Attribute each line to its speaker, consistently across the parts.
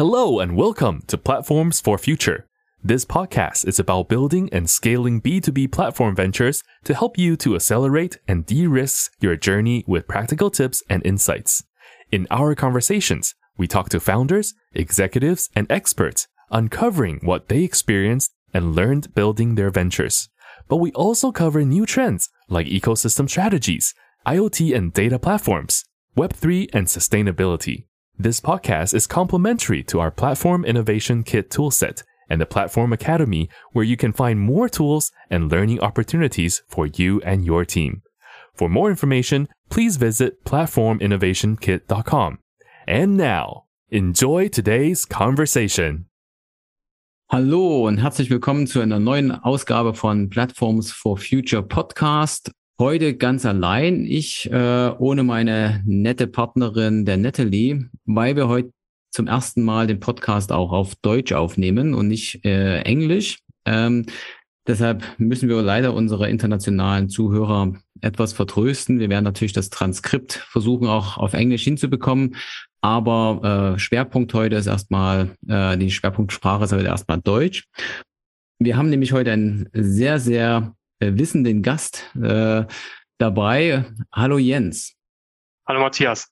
Speaker 1: Hello and welcome to Platforms for Future. This podcast is about building and scaling B2B platform ventures to help you to accelerate and de-risk your journey with practical tips and insights. In our conversations, we talk to founders, executives, and experts, uncovering what they experienced and learned building their ventures. But we also cover new trends like ecosystem strategies, IoT and data platforms, Web3 and sustainability. This podcast is complementary to our Platform Innovation Kit toolset and the Platform Academy, where you can find more tools and learning opportunities for you and your team. For more information, please visit platforminnovationkit.com. And now, enjoy today's conversation.
Speaker 2: Hallo und herzlich willkommen zu einer neuen Ausgabe von Platforms for Future Podcast. Heute ganz allein, ich äh, ohne meine nette Partnerin, der Natalie, weil wir heute zum ersten Mal den Podcast auch auf Deutsch aufnehmen und nicht äh, Englisch. Ähm, deshalb müssen wir leider unsere internationalen Zuhörer etwas vertrösten. Wir werden natürlich das Transkript versuchen auch auf Englisch hinzubekommen, aber äh, Schwerpunkt heute ist erstmal, äh, die Schwerpunktsprache ist heute erstmal Deutsch. Wir haben nämlich heute einen sehr, sehr äh, wissenden Gast äh, dabei. Hallo Jens.
Speaker 3: Hallo Matthias.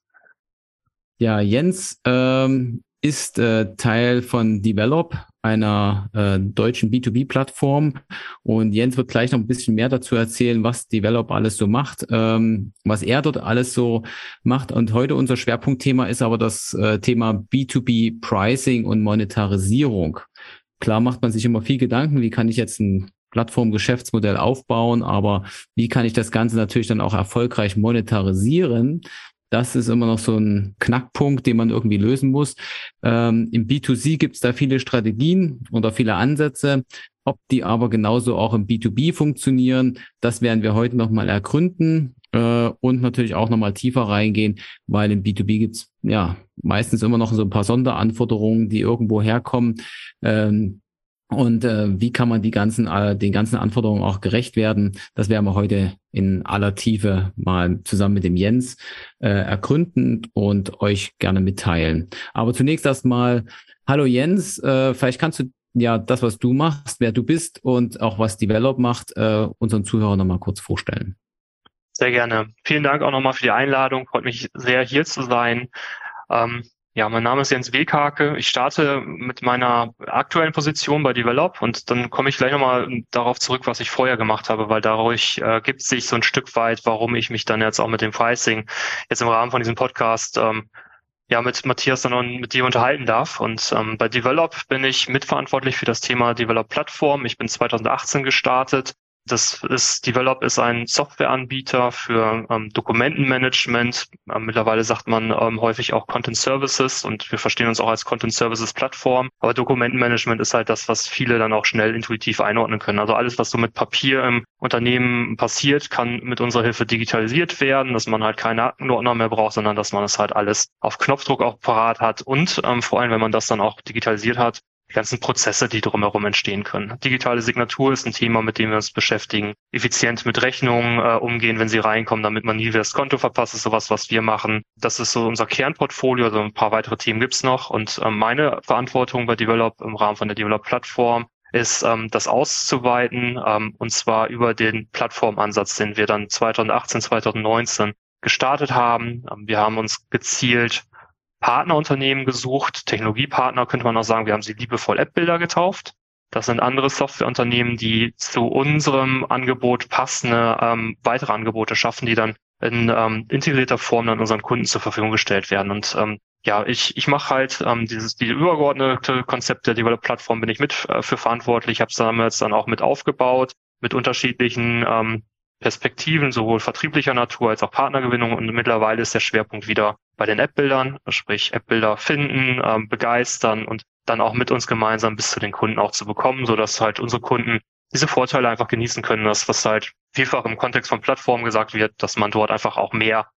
Speaker 2: Ja, Jens ähm, ist äh, Teil von Develop, einer äh, deutschen B2B-Plattform. Und Jens wird gleich noch ein bisschen mehr dazu erzählen, was Develop alles so macht, ähm, was er dort alles so macht. Und heute unser Schwerpunktthema ist aber das äh, Thema B2B Pricing und Monetarisierung. Klar macht man sich immer viel Gedanken, wie kann ich jetzt ein Plattform-Geschäftsmodell aufbauen, aber wie kann ich das Ganze natürlich dann auch erfolgreich monetarisieren? Das ist immer noch so ein Knackpunkt, den man irgendwie lösen muss. Ähm, Im B2C gibt es da viele Strategien oder viele Ansätze. Ob die aber genauso auch im B2B funktionieren, das werden wir heute nochmal ergründen äh, und natürlich auch nochmal tiefer reingehen, weil im B2B gibt es ja meistens immer noch so ein paar Sonderanforderungen, die irgendwo herkommen. Ähm, und äh, wie kann man die ganzen, äh, den ganzen Anforderungen auch gerecht werden? Das werden wir heute in aller Tiefe mal zusammen mit dem Jens äh, ergründen und euch gerne mitteilen. Aber zunächst erstmal, hallo Jens, äh, vielleicht kannst du ja das, was du machst, wer du bist und auch was Develop macht, äh, unseren Zuhörern nochmal kurz vorstellen.
Speaker 3: Sehr gerne. Vielen Dank auch nochmal für die Einladung. Freut mich sehr, hier zu sein. Ähm, ja, mein Name ist Jens Wekake. Ich starte mit meiner aktuellen Position bei Develop und dann komme ich gleich nochmal darauf zurück, was ich vorher gemacht habe, weil dadurch äh, gibt sich so ein Stück weit, warum ich mich dann jetzt auch mit dem Pricing jetzt im Rahmen von diesem Podcast ähm, ja mit Matthias dann und mit dir unterhalten darf. Und ähm, bei Develop bin ich mitverantwortlich für das Thema Develop Plattform. Ich bin 2018 gestartet das ist, Develop ist ein Softwareanbieter für ähm, Dokumentenmanagement. Ähm, mittlerweile sagt man ähm, häufig auch Content Services und wir verstehen uns auch als Content Services Plattform. Aber Dokumentenmanagement ist halt das, was viele dann auch schnell intuitiv einordnen können. Also alles, was so mit Papier im Unternehmen passiert, kann mit unserer Hilfe digitalisiert werden, dass man halt keine Aktenordner mehr braucht, sondern dass man es halt alles auf Knopfdruck auch parat hat und ähm, vor allem, wenn man das dann auch digitalisiert hat, die ganzen Prozesse, die drumherum entstehen können. Digitale Signatur ist ein Thema, mit dem wir uns beschäftigen. Effizient mit Rechnungen äh, umgehen, wenn sie reinkommen, damit man nie wieder das Konto verpasst, ist sowas, was wir machen. Das ist so unser Kernportfolio, also ein paar weitere Themen gibt's noch. Und äh, meine Verantwortung bei Develop im Rahmen von der Develop-Plattform ist, ähm, das auszuweiten, ähm, und zwar über den Plattformansatz, den wir dann 2018, 2019 gestartet haben. Ähm, wir haben uns gezielt Partnerunternehmen gesucht, Technologiepartner könnte man auch sagen, wir haben sie liebevoll App-Bilder getauft. Das sind andere Softwareunternehmen, die zu unserem Angebot passende ähm, weitere Angebote schaffen, die dann in ähm, integrierter Form dann unseren Kunden zur Verfügung gestellt werden. Und ähm, ja, ich, ich mache halt ähm, dieses die übergeordnete Konzept der Develop-Plattform bin ich mit äh, für verantwortlich. Ich habe es damals dann auch mit aufgebaut mit unterschiedlichen ähm, Perspektiven, sowohl vertrieblicher Natur als auch Partnergewinnung. Und mittlerweile ist der Schwerpunkt wieder bei den App-Bildern, sprich App-Bilder finden, ähm, begeistern und dann auch mit uns gemeinsam bis zu den Kunden auch zu bekommen, so dass halt unsere Kunden diese Vorteile einfach genießen können, das was halt vielfach im Kontext von Plattformen gesagt wird, dass man dort einfach auch mehr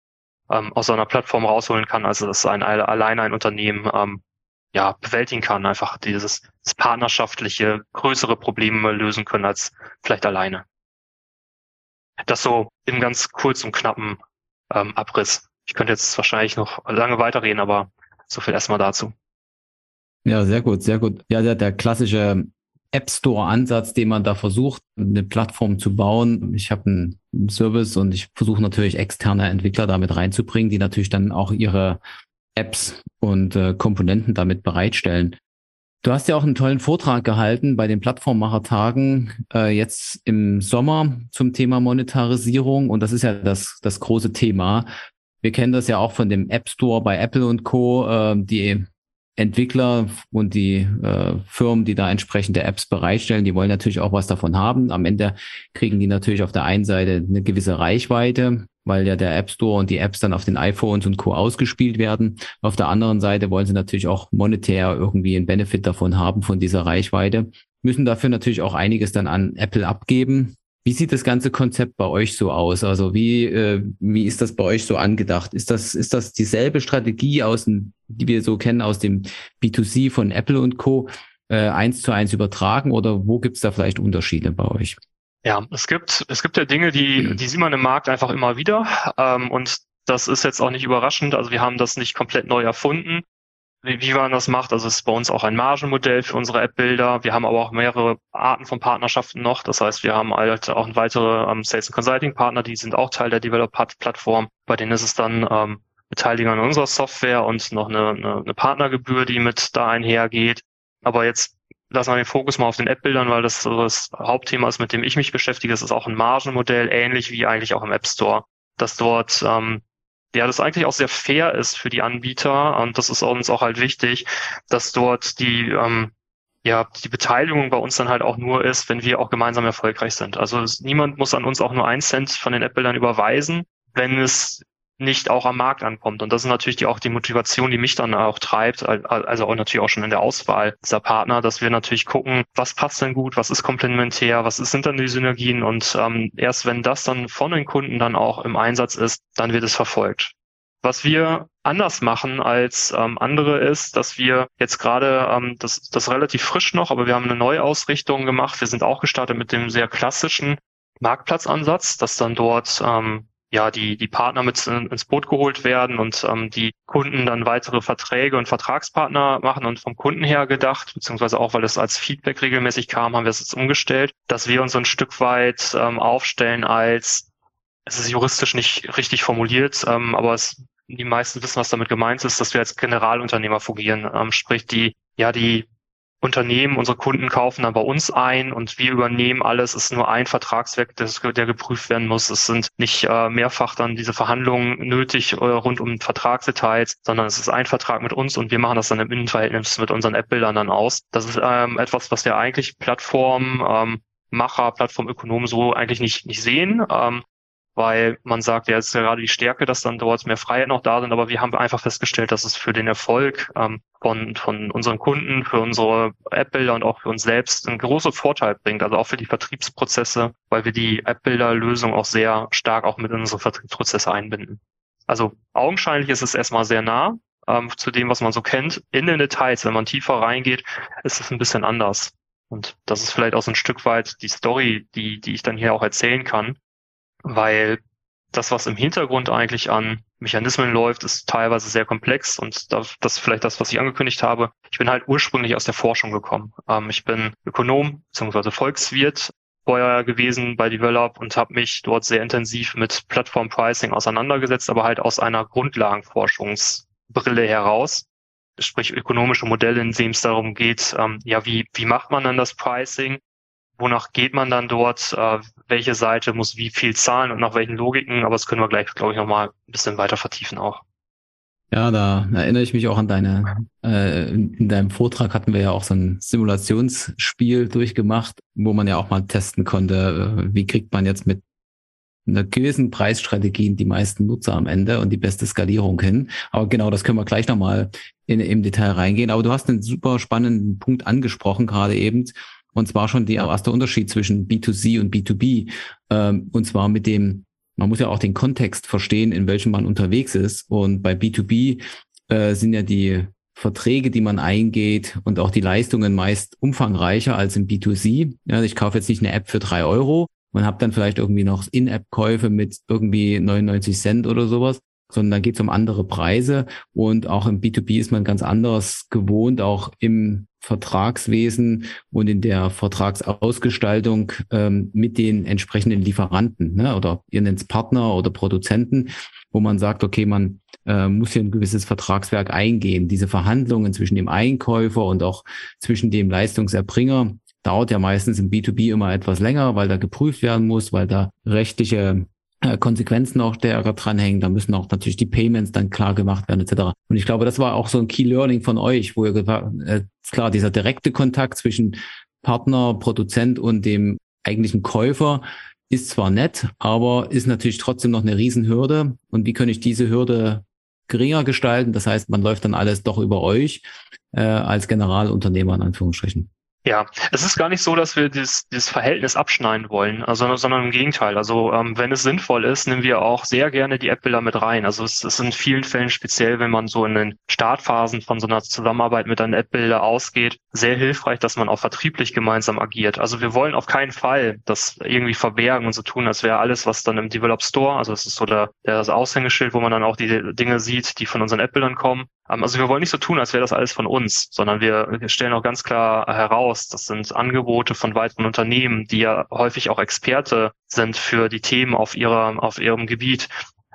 Speaker 3: ähm, aus einer Plattform rausholen kann, also dass ein alleine ein Unternehmen ähm, ja bewältigen kann, einfach dieses partnerschaftliche größere Probleme lösen können als vielleicht alleine. Das so im ganz kurz und knappen ähm, Abriss. Ich könnte jetzt wahrscheinlich noch lange weiterreden, aber so viel erstmal dazu.
Speaker 2: Ja, sehr gut, sehr gut. Ja, der, der klassische App Store-Ansatz, den man da versucht, eine Plattform zu bauen. Ich habe einen Service und ich versuche natürlich externe Entwickler damit reinzubringen, die natürlich dann auch ihre Apps und äh, Komponenten damit bereitstellen. Du hast ja auch einen tollen Vortrag gehalten bei den Plattformmachertagen äh, jetzt im Sommer zum Thema Monetarisierung und das ist ja das, das große Thema. Wir kennen das ja auch von dem App Store bei Apple und Co. Äh, die Entwickler und die äh, Firmen, die da entsprechende Apps bereitstellen, die wollen natürlich auch was davon haben. Am Ende kriegen die natürlich auf der einen Seite eine gewisse Reichweite, weil ja der App Store und die Apps dann auf den iPhones und Co. ausgespielt werden. Auf der anderen Seite wollen sie natürlich auch monetär irgendwie einen Benefit davon haben, von dieser Reichweite, müssen dafür natürlich auch einiges dann an Apple abgeben. Wie sieht das ganze Konzept bei euch so aus? Also wie, äh, wie ist das bei euch so angedacht? Ist das, ist das dieselbe Strategie aus dem, die wir so kennen aus dem B2C von Apple und Co. Äh, eins zu eins übertragen oder wo gibt es da vielleicht Unterschiede bei euch?
Speaker 3: Ja, es gibt, es gibt ja Dinge, die, die sieht man im Markt einfach immer wieder. Ähm, und das ist jetzt auch nicht überraschend. Also wir haben das nicht komplett neu erfunden wie, wie man das macht. Also es ist bei uns auch ein Margenmodell für unsere App-Bilder. Wir haben aber auch mehrere Arten von Partnerschaften noch. Das heißt, wir haben halt auch weitere ähm, Sales and Consulting Partner, die sind auch Teil der Developer-Plattform. Bei denen ist es dann ähm, Beteiligung an unserer Software und noch eine, eine, eine Partnergebühr, die mit da einhergeht. Aber jetzt lassen wir den Fokus mal auf den App-Bildern, weil das so das Hauptthema ist, mit dem ich mich beschäftige. Es ist auch ein Margenmodell, ähnlich wie eigentlich auch im App Store, dass dort ähm, ja, das eigentlich auch sehr fair ist für die Anbieter und das ist uns auch halt wichtig, dass dort die ähm, ja die Beteiligung bei uns dann halt auch nur ist, wenn wir auch gemeinsam erfolgreich sind. Also es, niemand muss an uns auch nur ein Cent von den App-Bildern überweisen, wenn es nicht auch am Markt ankommt. Und das ist natürlich die, auch die Motivation, die mich dann auch treibt, also auch natürlich auch schon in der Auswahl dieser Partner, dass wir natürlich gucken, was passt denn gut, was ist komplementär, was sind dann die Synergien und ähm, erst wenn das dann von den Kunden dann auch im Einsatz ist, dann wird es verfolgt. Was wir anders machen als ähm, andere ist, dass wir jetzt gerade, ähm, das, das relativ frisch noch, aber wir haben eine Neuausrichtung gemacht. Wir sind auch gestartet mit dem sehr klassischen Marktplatzansatz, dass dann dort ähm, ja die die Partner mit ins Boot geholt werden und ähm, die Kunden dann weitere Verträge und Vertragspartner machen und vom Kunden her gedacht, beziehungsweise auch weil es als Feedback regelmäßig kam, haben wir es jetzt umgestellt, dass wir uns so ein Stück weit ähm, aufstellen als es ist juristisch nicht richtig formuliert, ähm, aber es, die meisten wissen, was damit gemeint ist, dass wir als Generalunternehmer fungieren, ähm, sprich die ja die Unternehmen, unsere Kunden kaufen dann bei uns ein und wir übernehmen alles. Es ist nur ein Vertragswerk, der geprüft werden muss. Es sind nicht äh, mehrfach dann diese Verhandlungen nötig äh, rund um Vertragsdetails, sondern es ist ein Vertrag mit uns und wir machen das dann im Innenverhältnis mit unseren App-Bildern dann aus. Das ist ähm, etwas, was wir eigentlich Plattform ähm, Macher, Plattformökonomen so eigentlich nicht, nicht sehen. Ähm, weil man sagt, ja, es ist gerade die Stärke, dass dann dort mehr Freiheit noch da sind, aber wir haben einfach festgestellt, dass es für den Erfolg ähm, von, von unseren Kunden, für unsere App-Bilder und auch für uns selbst einen großen Vorteil bringt, also auch für die Vertriebsprozesse, weil wir die App-Bilder-Lösung auch sehr stark auch mit in unsere Vertriebsprozesse einbinden. Also augenscheinlich ist es erstmal sehr nah ähm, zu dem, was man so kennt. In den Details, wenn man tiefer reingeht, ist es ein bisschen anders. Und das ist vielleicht auch so ein Stück weit die Story, die, die ich dann hier auch erzählen kann weil das, was im Hintergrund eigentlich an Mechanismen läuft, ist teilweise sehr komplex und das ist vielleicht das, was ich angekündigt habe. Ich bin halt ursprünglich aus der Forschung gekommen. Ähm, ich bin Ökonom bzw. Volkswirt vorher gewesen bei Develop und habe mich dort sehr intensiv mit Plattform Pricing auseinandergesetzt, aber halt aus einer Grundlagenforschungsbrille heraus. Sprich ökonomische Modelle, in denen es darum geht, ähm, ja, wie, wie macht man dann das Pricing? Wonach geht man dann dort, äh, welche Seite muss wie viel zahlen und nach welchen Logiken, aber das können wir gleich, glaube ich, nochmal ein bisschen weiter vertiefen auch.
Speaker 2: Ja, da erinnere ich mich auch an deine, äh, in deinem Vortrag hatten wir ja auch so ein Simulationsspiel durchgemacht, wo man ja auch mal testen konnte, äh, wie kriegt man jetzt mit einer gewissen Preisstrategien die meisten Nutzer am Ende und die beste Skalierung hin. Aber genau, das können wir gleich nochmal in, im Detail reingehen. Aber du hast einen super spannenden Punkt angesprochen gerade eben, und zwar schon der erste Unterschied zwischen B2C und B2B. Ähm, und zwar mit dem, man muss ja auch den Kontext verstehen, in welchem man unterwegs ist. Und bei B2B äh, sind ja die Verträge, die man eingeht und auch die Leistungen meist umfangreicher als im B2C. Ja, ich kaufe jetzt nicht eine App für drei Euro und habe dann vielleicht irgendwie noch In-App-Käufe mit irgendwie 99 Cent oder sowas, sondern da geht es um andere Preise und auch im B2B ist man ganz anders gewohnt, auch im Vertragswesen und in der Vertragsausgestaltung ähm, mit den entsprechenden Lieferanten ne? oder ihr nennt es Partner oder Produzenten, wo man sagt, okay, man äh, muss hier ein gewisses Vertragswerk eingehen. Diese Verhandlungen zwischen dem Einkäufer und auch zwischen dem Leistungserbringer dauert ja meistens im B2B immer etwas länger, weil da geprüft werden muss, weil da rechtliche Konsequenzen auch stärker dranhängen. Da müssen auch natürlich die Payments dann klar gemacht werden etc. Und ich glaube, das war auch so ein Key Learning von euch, wo ihr äh, klar dieser direkte Kontakt zwischen Partner, Produzent und dem eigentlichen Käufer ist zwar nett, aber ist natürlich trotzdem noch eine Riesenhürde. Und wie kann ich diese Hürde geringer gestalten? Das heißt, man läuft dann alles doch über euch äh, als Generalunternehmer in Anführungsstrichen.
Speaker 3: Ja, es ist gar nicht so, dass wir dieses, dieses Verhältnis abschneiden wollen, also, sondern im Gegenteil. Also ähm, wenn es sinnvoll ist, nehmen wir auch sehr gerne die App-Bilder mit rein. Also es ist in vielen Fällen speziell, wenn man so in den Startphasen von so einer Zusammenarbeit mit einem App-Bilder ausgeht, sehr hilfreich, dass man auch vertrieblich gemeinsam agiert. Also wir wollen auf keinen Fall das irgendwie verbergen und so tun, als wäre alles, was dann im Develop Store, also es ist so der, der das Aushängeschild, wo man dann auch die Dinge sieht, die von unseren App-Bildern kommen. Ähm, also wir wollen nicht so tun, als wäre das alles von uns, sondern wir, wir stellen auch ganz klar heraus, das sind Angebote von weiteren Unternehmen, die ja häufig auch Experte sind für die Themen auf ihrer, auf ihrem Gebiet.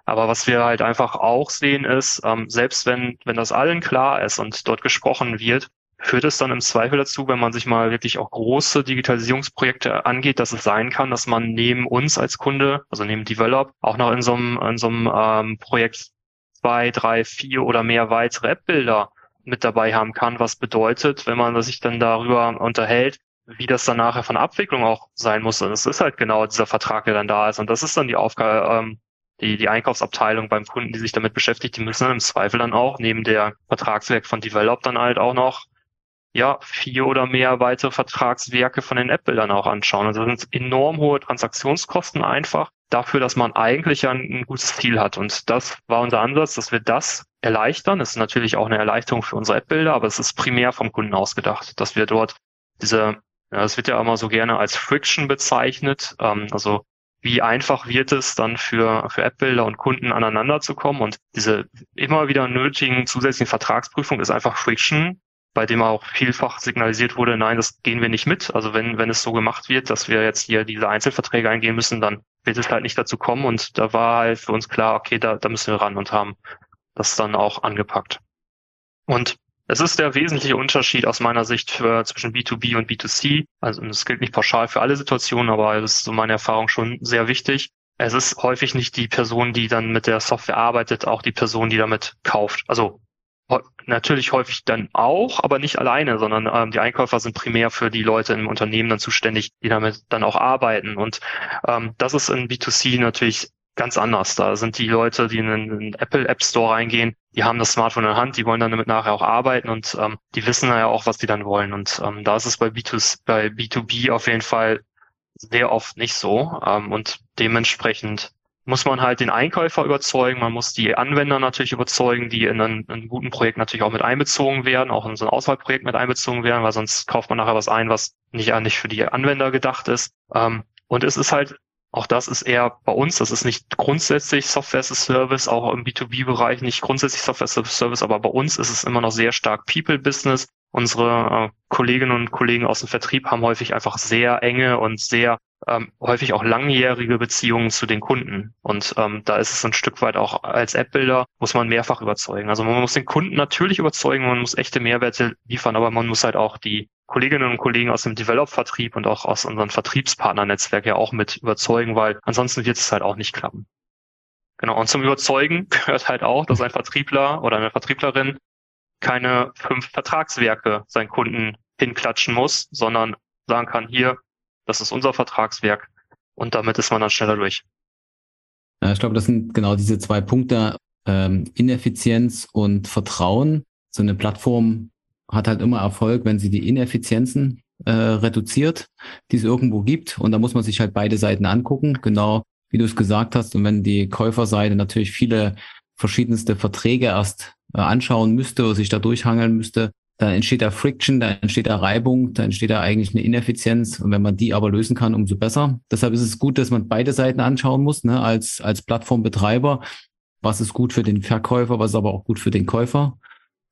Speaker 3: Aber was wir halt einfach auch sehen ist, ähm, selbst wenn, wenn das allen klar ist und dort gesprochen wird, führt es dann im Zweifel dazu, wenn man sich mal wirklich auch große Digitalisierungsprojekte angeht, dass es sein kann, dass man neben uns als Kunde, also neben Develop, auch noch in so einem, in so einem ähm, Projekt zwei, drei, vier oder mehr weitere App-Bilder mit dabei haben kann, was bedeutet, wenn man sich dann darüber unterhält, wie das dann nachher von Abwicklung auch sein muss. Und es ist halt genau dieser Vertrag, der dann da ist. Und das ist dann die Aufgabe, ähm, die, die Einkaufsabteilung beim Kunden, die sich damit beschäftigt, die müssen dann im Zweifel dann auch neben der Vertragswerk von Develop dann halt auch noch ja, vier oder mehr weitere Vertragswerke von den App-Bildern auch anschauen. Also das sind enorm hohe Transaktionskosten einfach dafür, dass man eigentlich ein, ein gutes Ziel hat. Und das war unser Ansatz, dass wir das erleichtern. Das ist natürlich auch eine Erleichterung für unsere App-Bilder, aber es ist primär vom Kunden ausgedacht, dass wir dort diese, ja, das wird ja immer so gerne als Friction bezeichnet. Ähm, also wie einfach wird es dann für, für App-Bilder und Kunden aneinander zu kommen. Und diese immer wieder nötigen zusätzlichen Vertragsprüfung ist einfach Friction, bei dem auch vielfach signalisiert wurde, nein, das gehen wir nicht mit. Also wenn, wenn es so gemacht wird, dass wir jetzt hier diese Einzelverträge eingehen müssen, dann wird es halt nicht dazu kommen. Und da war halt für uns klar, okay, da, da müssen wir ran und haben das dann auch angepackt. Und es ist der wesentliche Unterschied aus meiner Sicht für, zwischen B2B und B2C. Also das gilt nicht pauschal für alle Situationen, aber das ist so meine Erfahrung schon sehr wichtig. Es ist häufig nicht die Person, die dann mit der Software arbeitet, auch die Person, die damit kauft. Also natürlich häufig dann auch, aber nicht alleine, sondern ähm, die Einkäufer sind primär für die Leute im Unternehmen dann zuständig, die damit dann auch arbeiten. Und ähm, das ist in B2C natürlich ganz anders. Da sind die Leute, die in den Apple App Store reingehen, die haben das Smartphone in der Hand, die wollen dann damit nachher auch arbeiten und ähm, die wissen ja auch, was die dann wollen. Und ähm, da ist es bei, B2, bei B2B auf jeden Fall sehr oft nicht so. Ähm, und dementsprechend muss man halt den Einkäufer überzeugen, man muss die Anwender natürlich überzeugen, die in einem, in einem guten Projekt natürlich auch mit einbezogen werden, auch in so ein Auswahlprojekt mit einbezogen werden, weil sonst kauft man nachher was ein, was nicht eigentlich für die Anwender gedacht ist. Ähm, und es ist halt, auch das ist eher bei uns, das ist nicht grundsätzlich Software as a Service, auch im B2B-Bereich nicht grundsätzlich Software as a Service, aber bei uns ist es immer noch sehr stark People-Business. Unsere äh, Kolleginnen und Kollegen aus dem Vertrieb haben häufig einfach sehr enge und sehr ähm, häufig auch langjährige Beziehungen zu den Kunden. Und ähm, da ist es ein Stück weit auch als App-Builder muss man mehrfach überzeugen. Also man muss den Kunden natürlich überzeugen, man muss echte Mehrwerte liefern, aber man muss halt auch die Kolleginnen und Kollegen aus dem Develop-Vertrieb und auch aus unseren Vertriebspartnernetzwerk ja auch mit überzeugen, weil ansonsten wird es halt auch nicht klappen. Genau, und zum Überzeugen gehört halt auch, dass ein Vertriebler oder eine Vertrieblerin keine fünf Vertragswerke seinen Kunden hinklatschen muss, sondern sagen kann, hier, das ist unser Vertragswerk und damit ist man dann schneller durch.
Speaker 2: Ja, ich glaube, das sind genau diese zwei Punkte, ähm, Ineffizienz und Vertrauen. So eine Plattform hat halt immer Erfolg, wenn sie die Ineffizienzen äh, reduziert, die es irgendwo gibt. Und da muss man sich halt beide Seiten angucken, genau wie du es gesagt hast. Und wenn die Käuferseite natürlich viele verschiedenste Verträge erst äh, anschauen müsste oder sich da durchhangeln müsste, da entsteht da Friction, da entsteht da Reibung, da entsteht da eigentlich eine Ineffizienz. Und wenn man die aber lösen kann, umso besser. Deshalb ist es gut, dass man beide Seiten anschauen muss, ne, als, als Plattformbetreiber. was ist gut für den Verkäufer, was ist aber auch gut für den Käufer.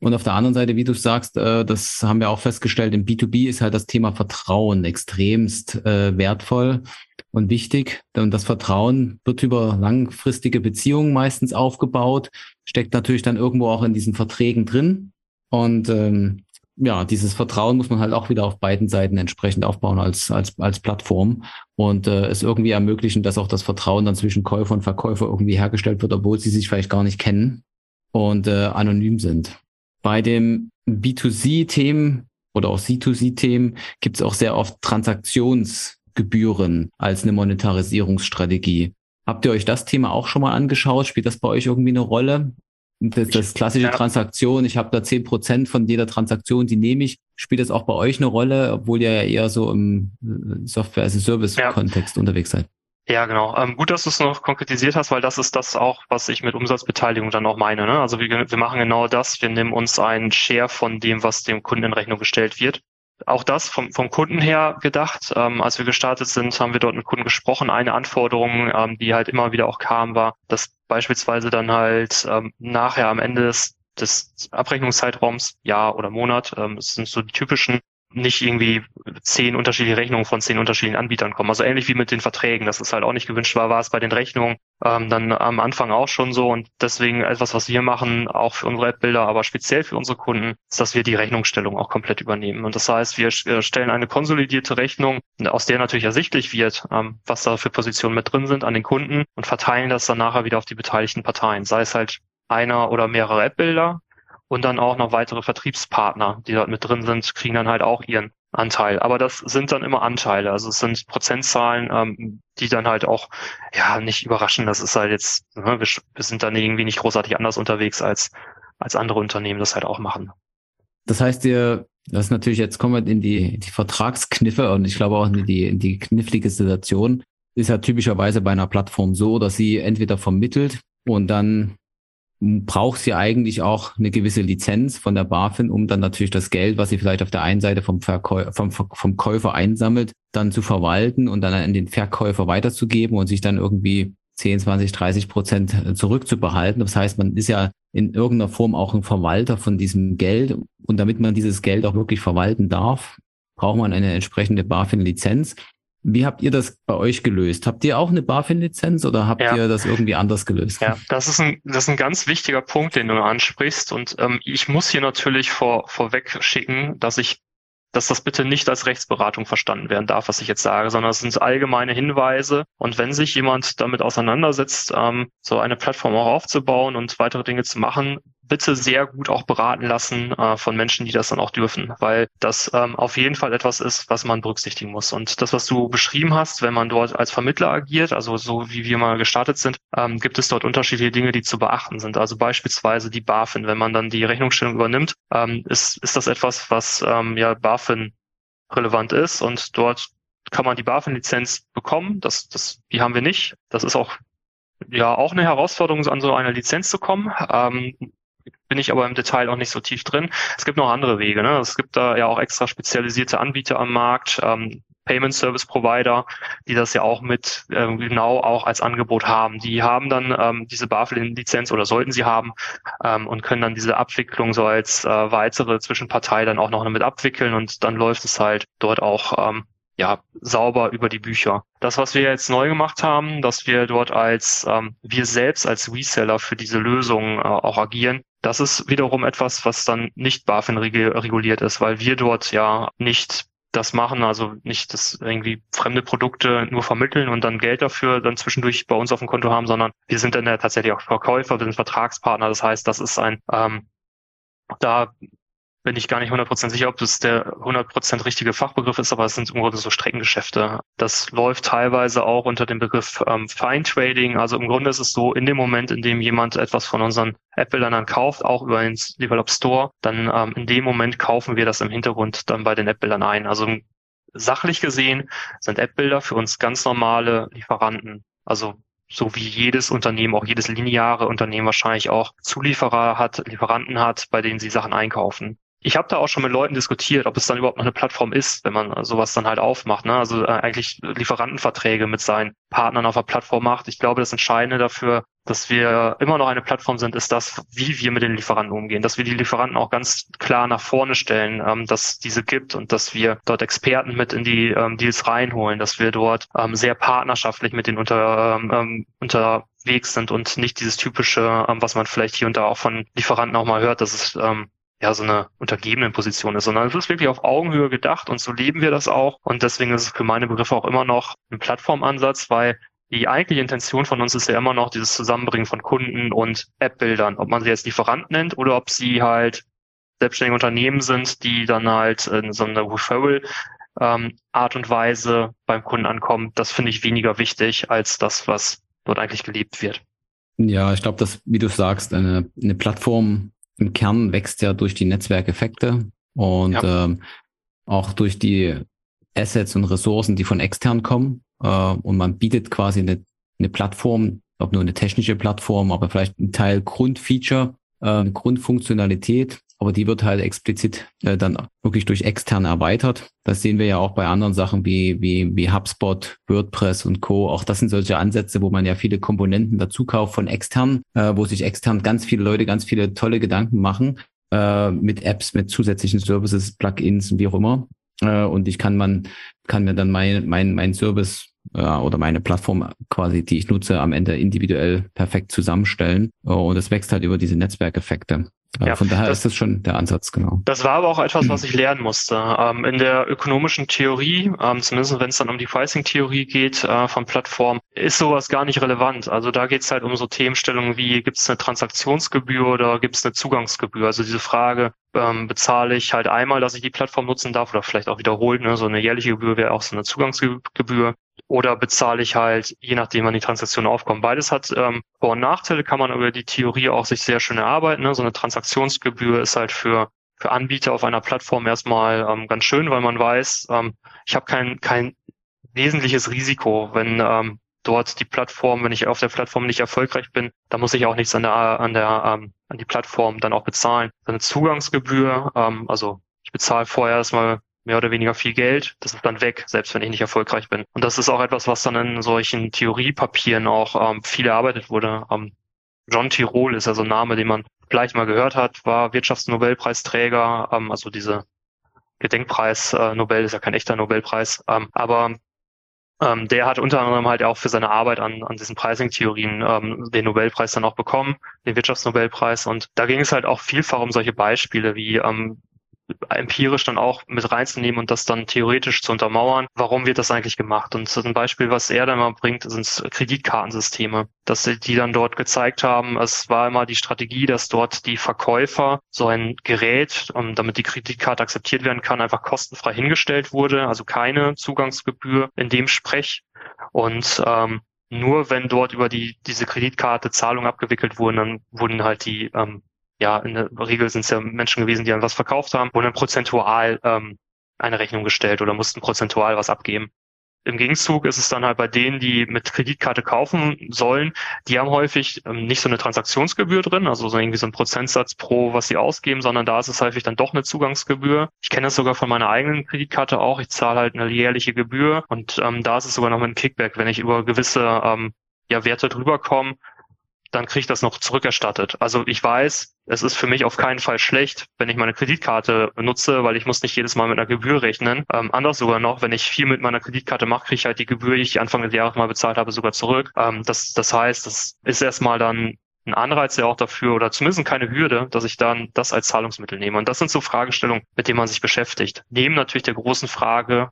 Speaker 2: Und auf der anderen Seite, wie du sagst, äh, das haben wir auch festgestellt, im B2B ist halt das Thema Vertrauen extremst äh, wertvoll und wichtig. Und das Vertrauen wird über langfristige Beziehungen meistens aufgebaut, steckt natürlich dann irgendwo auch in diesen Verträgen drin. Und ähm, ja, dieses Vertrauen muss man halt auch wieder auf beiden Seiten entsprechend aufbauen als, als, als Plattform und äh, es irgendwie ermöglichen, dass auch das Vertrauen dann zwischen Käufer und Verkäufer irgendwie hergestellt wird, obwohl sie sich vielleicht gar nicht kennen und äh, anonym sind. Bei dem B2C-Themen oder auch C2C-Themen gibt es auch sehr oft Transaktionsgebühren als eine Monetarisierungsstrategie. Habt ihr euch das Thema auch schon mal angeschaut? Spielt das bei euch irgendwie eine Rolle? Das, das klassische. Transaktion, ich habe da zehn Prozent von jeder Transaktion, die nehme ich. Spielt das auch bei euch eine Rolle, obwohl ihr ja eher so im äh, Software-as-a-Service-Kontext ja. unterwegs seid?
Speaker 3: Ja, genau. Ähm, gut, dass du es noch konkretisiert hast, weil das ist das auch, was ich mit Umsatzbeteiligung dann auch meine. Ne? Also wir, wir machen genau das. Wir nehmen uns einen Share von dem, was dem Kunden in Rechnung gestellt wird. Auch das vom, vom Kunden her gedacht. Ähm, als wir gestartet sind, haben wir dort mit Kunden gesprochen. Eine Anforderung, ähm, die halt immer wieder auch kam, war, dass beispielsweise dann halt ähm, nachher am Ende des, des Abrechnungszeitraums, Jahr oder Monat, ähm, das sind so die typischen nicht irgendwie zehn unterschiedliche Rechnungen von zehn unterschiedlichen Anbietern kommen. Also ähnlich wie mit den Verträgen, das ist halt auch nicht gewünscht war, war es bei den Rechnungen ähm, dann am Anfang auch schon so. Und deswegen etwas, was wir machen, auch für unsere App-Bilder, aber speziell für unsere Kunden, ist, dass wir die Rechnungsstellung auch komplett übernehmen. Und das heißt, wir stellen eine konsolidierte Rechnung, aus der natürlich ersichtlich wird, ähm, was da für Positionen mit drin sind an den Kunden und verteilen das dann nachher wieder auf die beteiligten Parteien. Sei es halt einer oder mehrere App-Bilder und dann auch noch weitere Vertriebspartner, die dort mit drin sind, kriegen dann halt auch ihren Anteil. Aber das sind dann immer Anteile. Also es sind Prozentzahlen, ähm, die dann halt auch ja nicht überraschen. Das ist halt jetzt, ne, wir, wir sind dann irgendwie nicht großartig anders unterwegs als, als andere Unternehmen das halt auch machen.
Speaker 2: Das heißt, ihr, das ist natürlich, jetzt kommen wir in die, die Vertragskniffe und ich glaube auch in die, in die knifflige Situation. Ist ja typischerweise bei einer Plattform so, dass sie entweder vermittelt und dann braucht sie eigentlich auch eine gewisse Lizenz von der BaFin, um dann natürlich das Geld, was sie vielleicht auf der einen Seite vom, Verkäu vom, vom Käufer einsammelt, dann zu verwalten und dann an den Verkäufer weiterzugeben und sich dann irgendwie 10, 20, 30 Prozent zurückzubehalten. Das heißt, man ist ja in irgendeiner Form auch ein Verwalter von diesem Geld. Und damit man dieses Geld auch wirklich verwalten darf, braucht man eine entsprechende BaFin-Lizenz. Wie habt ihr das bei euch gelöst? Habt ihr auch eine BaFin-Lizenz oder habt ja. ihr das irgendwie anders gelöst?
Speaker 3: Ja, das ist ein, das ist ein ganz wichtiger Punkt, den du ansprichst. Und ähm, ich muss hier natürlich vor, vorweg schicken, dass ich dass das bitte nicht als Rechtsberatung verstanden werden darf, was ich jetzt sage, sondern es sind allgemeine Hinweise. Und wenn sich jemand damit auseinandersetzt, ähm, so eine Plattform auch aufzubauen und weitere Dinge zu machen, bitte sehr gut auch beraten lassen äh, von Menschen, die das dann auch dürfen, weil das ähm, auf jeden Fall etwas ist, was man berücksichtigen muss. Und das, was du beschrieben hast, wenn man dort als Vermittler agiert, also so wie wir mal gestartet sind, ähm, gibt es dort unterschiedliche Dinge, die zu beachten sind. Also beispielsweise die BaFin, wenn man dann die Rechnungsstellung übernimmt, ähm, ist, ist das etwas, was ähm, ja BaFin relevant ist und dort kann man die BaFin-Lizenz bekommen. Das, das, die haben wir nicht. Das ist auch ja auch eine Herausforderung, an so eine Lizenz zu kommen. Ähm, bin ich aber im Detail auch nicht so tief drin. Es gibt noch andere Wege. Ne? Es gibt da ja auch extra spezialisierte Anbieter am Markt, ähm, Payment Service Provider, die das ja auch mit ähm, genau auch als Angebot haben. Die haben dann ähm, diese BaFin-Lizenz oder sollten sie haben ähm, und können dann diese Abwicklung so als äh, weitere Zwischenpartei dann auch noch mit abwickeln und dann läuft es halt dort auch ähm, ja, sauber über die Bücher. Das, was wir jetzt neu gemacht haben, dass wir dort als ähm, wir selbst als Reseller für diese Lösung äh, auch agieren, das ist wiederum etwas, was dann nicht BaFin reguliert ist, weil wir dort ja nicht das machen, also nicht das irgendwie fremde Produkte nur vermitteln und dann Geld dafür dann zwischendurch bei uns auf dem Konto haben, sondern wir sind dann ja tatsächlich auch Verkäufer, wir sind Vertragspartner. Das heißt, das ist ein ähm, da bin ich gar nicht 100% sicher, ob das der 100% richtige Fachbegriff ist, aber es sind im Grunde so Streckengeschäfte. Das läuft teilweise auch unter dem Begriff ähm, Fine Trading. Also im Grunde ist es so, in dem Moment, in dem jemand etwas von unseren App-Bildern dann kauft, auch über den Develop Store, dann ähm, in dem Moment kaufen wir das im Hintergrund dann bei den App-Bildern ein. Also sachlich gesehen sind App-Bilder für uns ganz normale Lieferanten. Also so wie jedes Unternehmen, auch jedes lineare Unternehmen wahrscheinlich auch Zulieferer hat, Lieferanten hat, bei denen sie Sachen einkaufen ich habe da auch schon mit Leuten diskutiert, ob es dann überhaupt noch eine Plattform ist, wenn man sowas dann halt aufmacht. Ne? Also äh, eigentlich Lieferantenverträge mit seinen Partnern auf der Plattform macht. Ich glaube, das Entscheidende dafür, dass wir immer noch eine Plattform sind, ist das, wie wir mit den Lieferanten umgehen, dass wir die Lieferanten auch ganz klar nach vorne stellen, ähm, dass diese gibt und dass wir dort Experten mit in die ähm, Deals reinholen, dass wir dort ähm, sehr partnerschaftlich mit den unter, ähm, ähm unterwegs sind und nicht dieses typische, ähm, was man vielleicht hier und da auch von Lieferanten auch mal hört, dass es ähm, ja so eine untergebenen Position ist, sondern es ist wirklich auf Augenhöhe gedacht und so leben wir das auch. Und deswegen ist es für meine Begriffe auch immer noch ein Plattformansatz, weil die eigentliche Intention von uns ist ja immer noch dieses Zusammenbringen von Kunden und App-Bildern, ob man sie jetzt Lieferant nennt oder ob sie halt selbstständige Unternehmen sind, die dann halt in so einer Referral ähm, Art und Weise beim Kunden ankommen. Das finde ich weniger wichtig als das, was dort eigentlich gelebt wird.
Speaker 2: Ja, ich glaube, dass, wie du sagst, eine, eine Plattform im Kern wächst ja durch die Netzwerkeffekte und ja. ähm, auch durch die Assets und Ressourcen, die von extern kommen. Äh, und man bietet quasi eine, eine Plattform, ob nur eine technische Plattform, aber vielleicht ein Teil Grundfeature, äh, Grundfunktionalität, aber die wird halt explizit äh, dann wirklich durch extern erweitert. Das sehen wir ja auch bei anderen Sachen wie, wie, wie HubSpot, WordPress und Co. Auch das sind solche Ansätze, wo man ja viele Komponenten dazu kauft von extern, äh, wo sich extern ganz viele Leute ganz viele tolle Gedanken machen äh, mit Apps, mit zusätzlichen Services, Plugins und wie auch immer. Äh, und ich kann man, kann mir dann mein, mein, mein Service äh, oder meine Plattform quasi, die ich nutze, am Ende individuell perfekt zusammenstellen. Und es wächst halt über diese Netzwerkeffekte. Ja, von daher das, ist das schon der Ansatz, genau.
Speaker 3: Das war aber auch etwas, was ich lernen musste. Ähm, in der ökonomischen Theorie, ähm, zumindest wenn es dann um die Pricing-Theorie geht äh, von Plattformen, ist sowas gar nicht relevant. Also da geht es halt um so Themenstellungen wie, gibt es eine Transaktionsgebühr oder gibt es eine Zugangsgebühr? Also diese Frage, ähm, bezahle ich halt einmal, dass ich die Plattform nutzen darf oder vielleicht auch wiederholt, ne? so eine jährliche Gebühr wäre auch so eine Zugangsgebühr oder bezahle ich halt, je nachdem wann die Transaktion aufkommt. Beides hat ähm, Vor- und Nachteile, kann man über die Theorie auch sich sehr schön erarbeiten. Ne? So eine Transaktionsgebühr ist halt für, für Anbieter auf einer Plattform erstmal ähm, ganz schön, weil man weiß, ähm, ich habe kein, kein wesentliches Risiko, wenn ähm, dort die Plattform, wenn ich auf der Plattform nicht erfolgreich bin, dann muss ich auch nichts an der an der ähm, an die Plattform dann auch bezahlen. Eine Zugangsgebühr, ähm, also ich bezahle vorher erstmal mehr oder weniger viel Geld. Das ist dann weg, selbst wenn ich nicht erfolgreich bin. Und das ist auch etwas, was dann in solchen Theoriepapieren auch ähm, viel erarbeitet wurde. Ähm, John Tirol ist ja so ein Name, den man vielleicht mal gehört hat, war Wirtschaftsnobelpreisträger, ähm, also diese Gedenkpreis äh, Nobel ist ja kein echter Nobelpreis, ähm, aber ähm, der hat unter anderem halt auch für seine Arbeit an, an diesen Pricing-Theorien ähm, den Nobelpreis dann auch bekommen, den Wirtschaftsnobelpreis. Und da ging es halt auch vielfach um solche Beispiele wie ähm, empirisch dann auch mit reinzunehmen und das dann theoretisch zu untermauern. Warum wird das eigentlich gemacht? Und ein Beispiel, was er dann mal bringt, sind Kreditkartensysteme, dass die dann dort gezeigt haben, es war immer die Strategie, dass dort die Verkäufer so ein Gerät, damit die Kreditkarte akzeptiert werden kann, einfach kostenfrei hingestellt wurde, also keine Zugangsgebühr in dem Sprech. Und ähm, nur wenn dort über die diese Kreditkarte Zahlungen abgewickelt wurden, dann wurden halt die ähm, ja, in der Regel sind es ja Menschen gewesen, die dann was verkauft haben, wurden prozentual ähm, eine Rechnung gestellt oder mussten prozentual was abgeben. Im Gegenzug ist es dann halt bei denen, die mit Kreditkarte kaufen sollen, die haben häufig ähm, nicht so eine Transaktionsgebühr drin, also so irgendwie so ein Prozentsatz pro, was sie ausgeben, sondern da ist es häufig dann doch eine Zugangsgebühr. Ich kenne das sogar von meiner eigenen Kreditkarte auch. Ich zahle halt eine jährliche Gebühr und ähm, da ist es sogar noch ein Kickback, wenn ich über gewisse ähm, ja, Werte drüber komme, dann kriege ich das noch zurückerstattet. Also ich weiß, es ist für mich auf keinen Fall schlecht, wenn ich meine Kreditkarte nutze, weil ich muss nicht jedes Mal mit einer Gebühr rechnen. Ähm, anders sogar noch, wenn ich viel mit meiner Kreditkarte mache, kriege ich halt die Gebühr, die ich Anfang des Jahres mal bezahlt habe, sogar zurück. Ähm, das, das heißt, das ist erstmal dann ein Anreiz ja auch dafür oder zumindest keine Hürde, dass ich dann das als Zahlungsmittel nehme. Und das sind so Fragestellungen, mit denen man sich beschäftigt. Neben natürlich der großen Frage,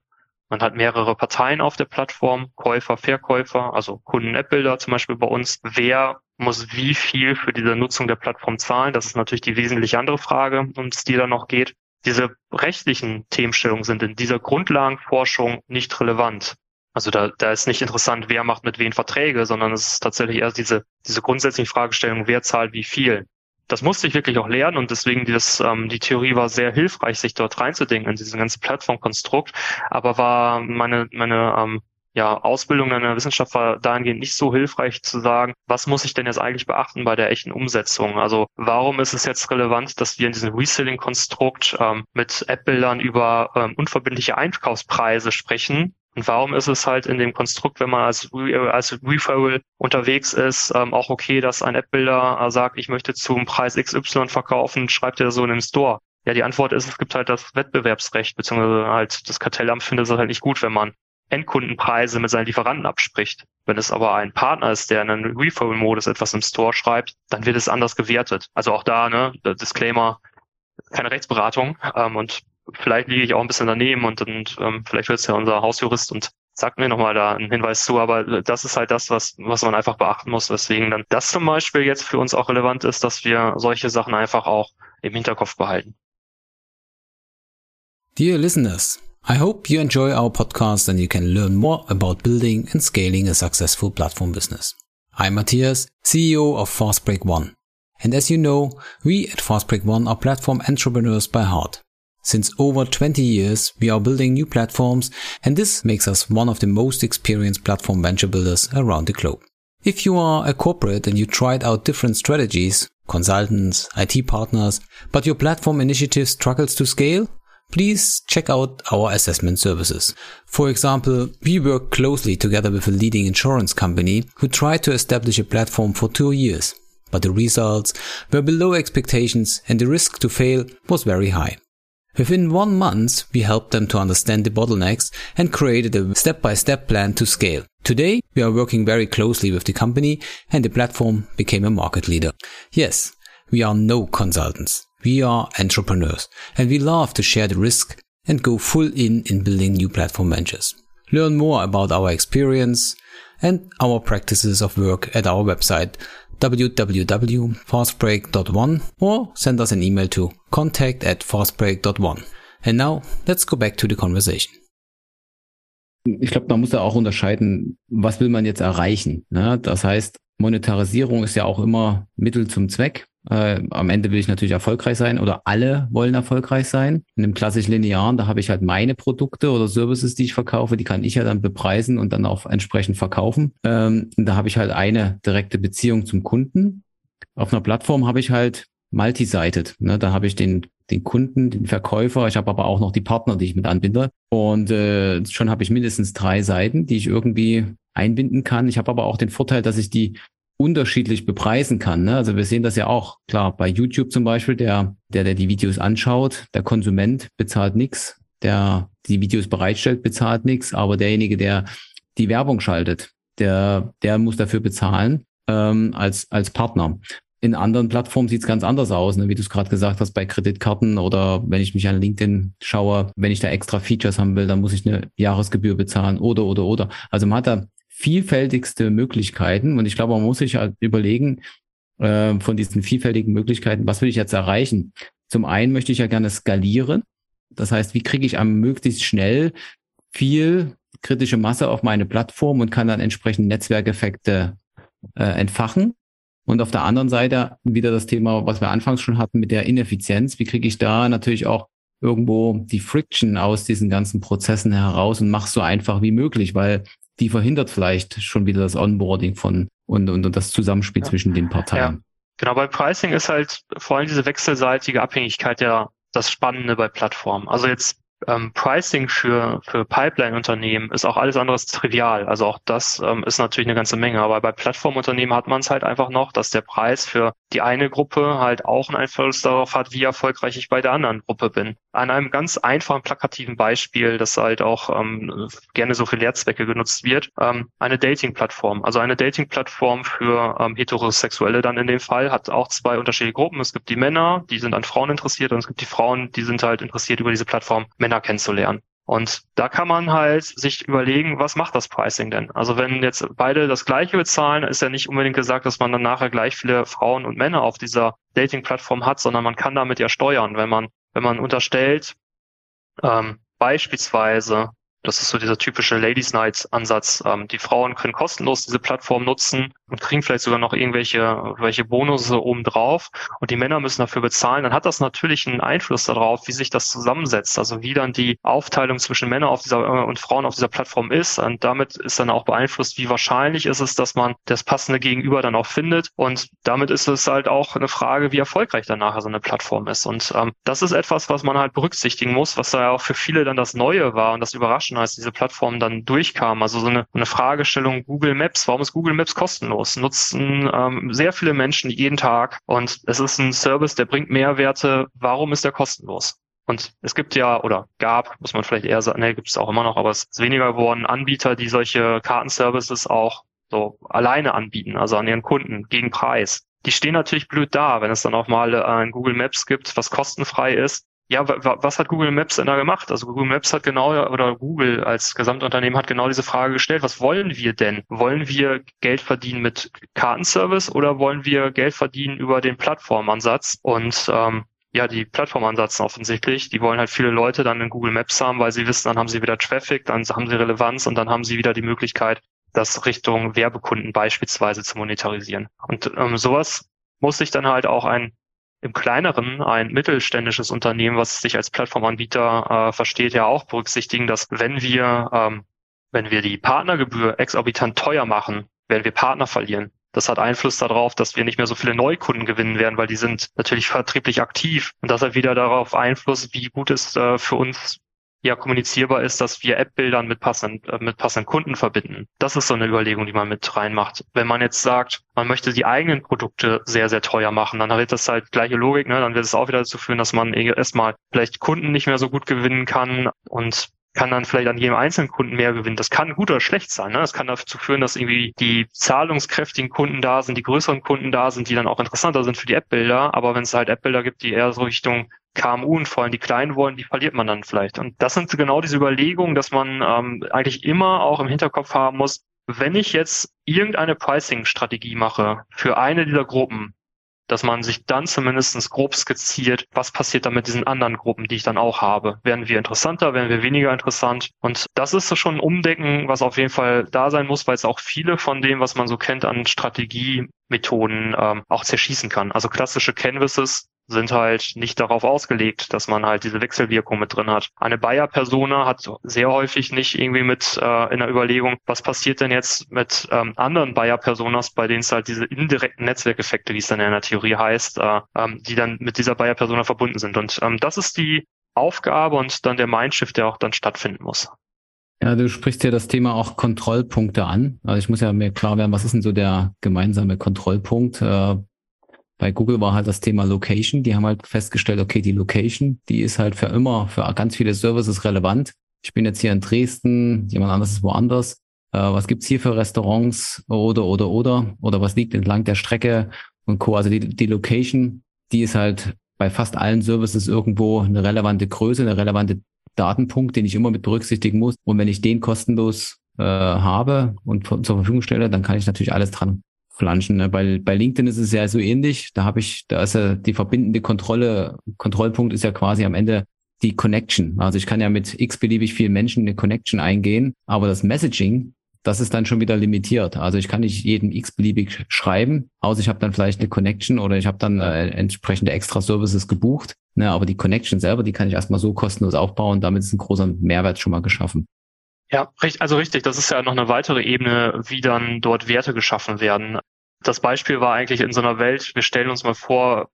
Speaker 3: man hat mehrere Parteien auf der Plattform, Käufer, Verkäufer, also Kunden-App-Bilder zum Beispiel bei uns. Wer muss wie viel für diese Nutzung der Plattform zahlen? Das ist natürlich die wesentlich andere Frage, um die da noch geht. Diese rechtlichen Themenstellungen sind in dieser Grundlagenforschung nicht relevant. Also da, da ist nicht interessant, wer macht mit wem Verträge, sondern es ist tatsächlich erst diese, diese grundsätzliche Fragestellung, wer zahlt wie viel das musste ich wirklich auch lernen und deswegen das, ähm, die Theorie war sehr hilfreich, sich dort reinzudenken in diesen ganzen Plattformkonstrukt, aber war meine, meine ähm, ja, Ausbildung in der Wissenschaft war dahingehend nicht so hilfreich zu sagen, was muss ich denn jetzt eigentlich beachten bei der echten Umsetzung? Also warum ist es jetzt relevant, dass wir in diesem Reselling-Konstrukt ähm, mit App-Bildern über ähm, unverbindliche Einkaufspreise sprechen, und warum ist es halt in dem Konstrukt, wenn man als, als Referral unterwegs ist, ähm, auch okay, dass ein App-Builder äh, sagt, ich möchte zum Preis XY verkaufen, schreibt er so in dem Store? Ja, die Antwort ist, es gibt halt das Wettbewerbsrecht, beziehungsweise halt das Kartellamt findet es halt nicht gut, wenn man Endkundenpreise mit seinen Lieferanten abspricht. Wenn es aber ein Partner ist, der in einem Referral-Modus etwas im Store schreibt, dann wird es anders gewertet. Also auch da, ne, Disclaimer, keine Rechtsberatung ähm, und vielleicht liege ich auch ein bisschen daneben und, und ähm, vielleicht wird es ja unser Hausjurist und sagt mir nochmal da einen Hinweis zu, aber das ist halt das, was, was man einfach beachten muss, weswegen dann das zum Beispiel jetzt für uns auch relevant ist, dass wir solche Sachen einfach auch im Hinterkopf behalten.
Speaker 4: Dear listeners, I hope you enjoy our podcast and you can learn more about building and scaling a successful platform business. I'm Matthias, CEO of FastBreak One. And as you know, we at FastBreak One are platform entrepreneurs by heart. Since over 20 years, we are building new platforms and this makes us one of the most experienced platform venture builders around the globe. If you are a corporate and you tried out different strategies, consultants, IT partners, but your platform initiative struggles to scale, please check out our assessment services. For example, we work closely together with a leading insurance company who tried to establish a platform for two years, but the results were below expectations and the risk to fail was very high. Within one month, we helped them to understand the bottlenecks and created a step-by-step plan to scale. Today, we are working very closely with the company and the platform became a market leader. Yes, we are no consultants. We are entrepreneurs and we love to share the risk and go full in in building new platform ventures. Learn more about our experience and our practices of work at our website www.fastbreak.one or send us an email to contact at fastbreak.one. And now let's go back to the conversation.
Speaker 2: Ich glaube, man muss da auch unterscheiden, was will man jetzt erreichen. Ne? Das heißt, Monetarisierung ist ja auch immer Mittel zum Zweck. Äh, am Ende will ich natürlich erfolgreich sein oder alle wollen erfolgreich sein. In dem klassisch linearen, da habe ich halt meine Produkte oder Services, die ich verkaufe, die kann ich ja dann bepreisen und dann auch entsprechend verkaufen. Ähm, da habe ich halt eine direkte Beziehung zum Kunden. Auf einer Plattform habe ich halt multi-sided. Ne? Da habe ich den, den Kunden, den Verkäufer, ich habe aber auch noch die Partner, die ich mit anbinde. Und äh, schon habe ich mindestens drei Seiten, die ich irgendwie einbinden kann. Ich habe aber auch den Vorteil, dass ich die unterschiedlich bepreisen kann. Ne? Also wir sehen das ja auch, klar, bei YouTube zum Beispiel, der, der, der die Videos anschaut, der Konsument bezahlt nichts, der die Videos bereitstellt, bezahlt nichts, aber derjenige, der die Werbung schaltet, der, der muss dafür bezahlen ähm, als, als Partner. In anderen Plattformen sieht es ganz anders aus, ne? wie du es gerade gesagt hast, bei Kreditkarten oder wenn ich mich an LinkedIn schaue, wenn ich da extra Features haben will, dann muss ich eine Jahresgebühr bezahlen oder oder oder. Also man hat da vielfältigste Möglichkeiten. Und ich glaube, man muss sich halt überlegen, äh, von diesen vielfältigen Möglichkeiten, was will ich jetzt erreichen? Zum einen möchte ich ja gerne skalieren. Das heißt, wie kriege ich am möglichst schnell viel kritische Masse auf meine Plattform und kann dann entsprechend Netzwerkeffekte äh, entfachen. Und auf der anderen Seite wieder das Thema, was wir anfangs schon hatten mit der Ineffizienz. Wie kriege ich da natürlich auch irgendwo die Friction aus diesen ganzen Prozessen heraus und mach so einfach wie möglich, weil die verhindert vielleicht schon wieder das Onboarding von und, und, und das Zusammenspiel ja. zwischen den Parteien. Ja.
Speaker 3: Genau, bei Pricing ist halt vor allem diese wechselseitige Abhängigkeit ja das Spannende bei Plattformen. Also jetzt ähm, Pricing für, für Pipeline-Unternehmen ist auch alles andere trivial. Also auch das ähm, ist natürlich eine ganze Menge. Aber bei Plattformunternehmen hat man es halt einfach noch, dass der Preis für die eine Gruppe halt auch einen Einfluss darauf hat, wie erfolgreich ich bei der anderen Gruppe bin. An einem ganz einfachen, plakativen Beispiel, das halt auch ähm, gerne so für Lehrzwecke genutzt wird, ähm, eine Dating-Plattform. Also eine Dating-Plattform für ähm, Heterosexuelle dann in dem Fall hat auch zwei unterschiedliche Gruppen. Es gibt die Männer, die sind an Frauen interessiert und es gibt die Frauen, die sind halt interessiert über diese Plattform Männer Männer kennenzulernen. Und da kann man halt sich überlegen, was macht das Pricing denn? Also wenn jetzt beide das Gleiche bezahlen, ist ja nicht unbedingt gesagt, dass man dann nachher gleich viele Frauen und Männer auf dieser Dating-Plattform hat, sondern man kann damit ja steuern, wenn man, wenn man unterstellt, ähm, beispielsweise Das ist so dieser typische Ladies Night Ansatz. Ähm, die Frauen können kostenlos diese Plattform nutzen und kriegen vielleicht sogar noch irgendwelche welche Bonusse obendrauf und die Männer müssen dafür bezahlen. Dann hat das natürlich einen Einfluss darauf, wie sich das zusammensetzt. Also wie dann die Aufteilung zwischen Männern auf dieser äh, und Frauen auf dieser Plattform ist. Und damit ist dann auch beeinflusst, wie wahrscheinlich ist es, dass man das passende Gegenüber dann auch findet. Und damit ist es halt auch eine Frage, wie erfolgreich dann so eine Plattform ist. Und ähm, das ist etwas, was man halt berücksichtigen muss, was da ja auch für viele dann das Neue war und das Überraschende, als diese Plattform dann durchkam. Also so eine, eine Fragestellung Google Maps. Warum ist Google Maps kostenlos? Nutzen ähm, sehr viele Menschen jeden Tag und es ist ein Service, der bringt Mehrwerte. Warum ist der kostenlos? Und es gibt ja, oder gab, muss man vielleicht eher sagen, ne, gibt es auch immer noch, aber es ist weniger geworden, Anbieter, die solche Kartenservices auch so alleine anbieten, also an ihren Kunden gegen Preis. Die stehen natürlich blöd da, wenn es dann auch mal äh, ein Google Maps gibt, was kostenfrei ist. Ja, was hat Google Maps denn da gemacht? Also Google Maps hat genau, oder Google als Gesamtunternehmen hat genau diese Frage gestellt, was wollen wir denn? Wollen wir Geld verdienen mit Kartenservice oder wollen wir Geld verdienen über den Plattformansatz? Und ähm, ja, die Plattformansätze offensichtlich. Die wollen halt viele Leute dann in Google Maps haben, weil sie wissen, dann haben sie wieder Traffic, dann haben sie Relevanz und dann haben sie wieder die Möglichkeit, das Richtung Werbekunden beispielsweise zu monetarisieren. Und ähm, sowas muss sich dann halt auch ein im kleineren, ein mittelständisches Unternehmen, was sich als Plattformanbieter äh, versteht, ja auch berücksichtigen, dass wenn wir, ähm, wenn wir die Partnergebühr exorbitant teuer machen, werden wir Partner verlieren. Das hat Einfluss darauf, dass wir nicht mehr so viele Neukunden gewinnen werden, weil die sind natürlich vertrieblich aktiv. Und das hat wieder darauf Einfluss, wie gut es äh, für uns ja kommunizierbar ist, dass wir App-Bildern mit passenden, äh, mit passenden Kunden verbinden. Das ist so eine Überlegung, die man mit reinmacht. Wenn man jetzt sagt, man möchte die eigenen Produkte sehr, sehr teuer machen, dann wird das halt gleiche Logik, ne? dann wird es auch wieder dazu führen, dass man erstmal vielleicht Kunden nicht mehr so gut gewinnen kann und kann dann vielleicht an jedem einzelnen Kunden mehr gewinnen. Das kann gut oder schlecht sein. Ne? Das kann dazu führen, dass irgendwie die zahlungskräftigen Kunden da sind, die größeren Kunden da sind, die dann auch interessanter sind für die App-Bilder. Aber wenn es halt App-Bilder gibt, die eher so Richtung KMU und vor allem die Kleinen wollen, die verliert man dann vielleicht. Und das sind genau diese Überlegungen, dass man ähm, eigentlich immer auch im Hinterkopf haben muss, wenn ich jetzt irgendeine Pricing-Strategie mache für eine dieser Gruppen, dass man sich dann zumindest grob skizziert, was passiert dann mit diesen anderen Gruppen, die ich dann auch habe. Werden wir interessanter, werden wir weniger interessant? Und das ist so schon ein Umdenken, was auf jeden Fall da sein muss, weil es auch viele von dem, was man so kennt an Strategiemethoden, ähm, auch zerschießen kann. Also klassische Canvases sind halt nicht darauf ausgelegt, dass man halt diese Wechselwirkung mit drin hat. Eine Bayer-Persona hat sehr häufig nicht irgendwie mit äh, in der Überlegung, was passiert denn jetzt mit ähm, anderen Bayer-Personas, bei denen es halt diese indirekten Netzwerkeffekte, wie es dann in der Theorie heißt, äh, ähm, die dann mit dieser Bayer-Persona verbunden sind. Und ähm, das ist die Aufgabe und dann der Mindshift, der auch dann stattfinden muss.
Speaker 2: Ja, du sprichst ja das Thema auch Kontrollpunkte an. Also ich muss ja mir klar werden, was ist denn so der gemeinsame Kontrollpunkt? Äh, bei Google war halt das Thema Location. Die haben halt festgestellt, okay, die Location, die ist halt für immer, für ganz viele Services relevant. Ich bin jetzt hier in Dresden, jemand anderes ist woanders. Äh, was gibt's hier für Restaurants oder, oder, oder? Oder was liegt entlang der Strecke und Co. Also die, die Location, die ist halt bei fast allen Services irgendwo eine relevante Größe, eine relevante Datenpunkt, den ich immer mit berücksichtigen muss. Und wenn ich den kostenlos äh, habe und zur Verfügung stelle, dann kann ich natürlich alles dran flanschen. Ne? Bei, bei LinkedIn ist es ja so ähnlich. Da habe ich, da ist ja die verbindende Kontrolle, Kontrollpunkt ist ja quasi am Ende die Connection. Also ich kann ja mit x-beliebig vielen Menschen eine Connection eingehen, aber das Messaging, das ist dann schon wieder limitiert. Also ich kann nicht jedem x-beliebig schreiben, außer ich habe dann vielleicht eine Connection oder ich habe dann äh, entsprechende extra Services gebucht. Ne, aber die Connection selber, die kann ich erstmal so kostenlos aufbauen. Damit ist ein großer Mehrwert schon mal geschaffen.
Speaker 3: Ja, also richtig. Das ist ja noch eine weitere Ebene, wie dann dort Werte geschaffen werden. Das Beispiel war eigentlich in so einer Welt, wir stellen uns mal vor,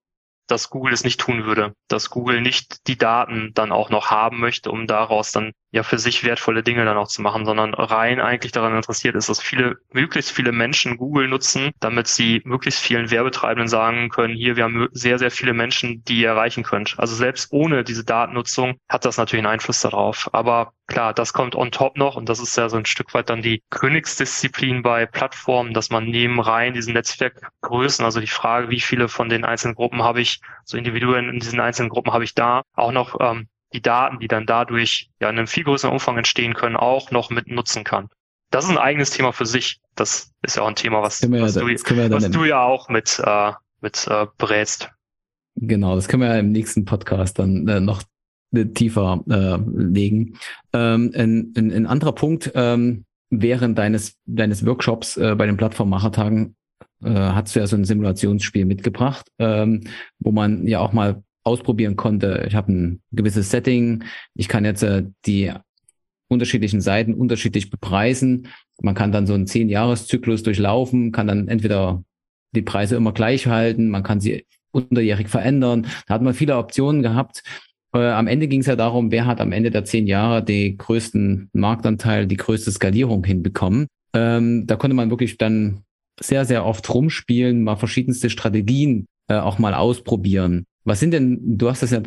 Speaker 3: dass Google es nicht tun würde, dass Google nicht die Daten dann auch noch haben möchte, um daraus dann ja für sich wertvolle Dinge dann auch zu machen, sondern rein eigentlich daran interessiert ist, dass viele, möglichst viele Menschen Google nutzen, damit sie möglichst vielen Werbetreibenden sagen können, hier, wir haben sehr, sehr viele Menschen, die ihr erreichen könnt. Also selbst ohne diese Datennutzung hat das natürlich einen Einfluss darauf. Aber klar, das kommt on top noch und das ist ja so ein Stück weit dann die Königsdisziplin bei Plattformen, dass man neben rein diesen Netzwerkgrößen, also die Frage, wie viele von den einzelnen Gruppen habe ich, so Individuen in diesen einzelnen Gruppen habe ich da, auch noch ähm, die Daten, die dann dadurch ja in einem viel größeren Umfang entstehen können, auch noch mit nutzen kann. Das ist ein eigenes Thema für sich. Das ist ja auch ein Thema, was, was, ja, du, was du, ja auch mit, äh, mit äh, berätst.
Speaker 2: Genau, das können wir ja im nächsten Podcast dann äh, noch tiefer äh, legen. Ähm, ein, ein, ein anderer Punkt, ähm, während deines, deines Workshops äh, bei den Plattformmachertagen äh, hast du ja so ein Simulationsspiel mitgebracht, ähm, wo man ja auch mal ausprobieren konnte. Ich habe ein gewisses Setting, ich kann jetzt äh, die unterschiedlichen Seiten unterschiedlich bepreisen. Man kann dann so einen zehn-Jahres-Zyklus durchlaufen, kann dann entweder die Preise immer gleich halten, man kann sie unterjährig verändern. Da hat man viele Optionen gehabt. Äh, am Ende ging es ja darum, wer hat am Ende der zehn Jahre den größten Marktanteil, die größte Skalierung hinbekommen. Ähm, da konnte man wirklich dann sehr, sehr oft rumspielen, mal verschiedenste Strategien äh, auch mal ausprobieren. Was sind denn, du hast das ja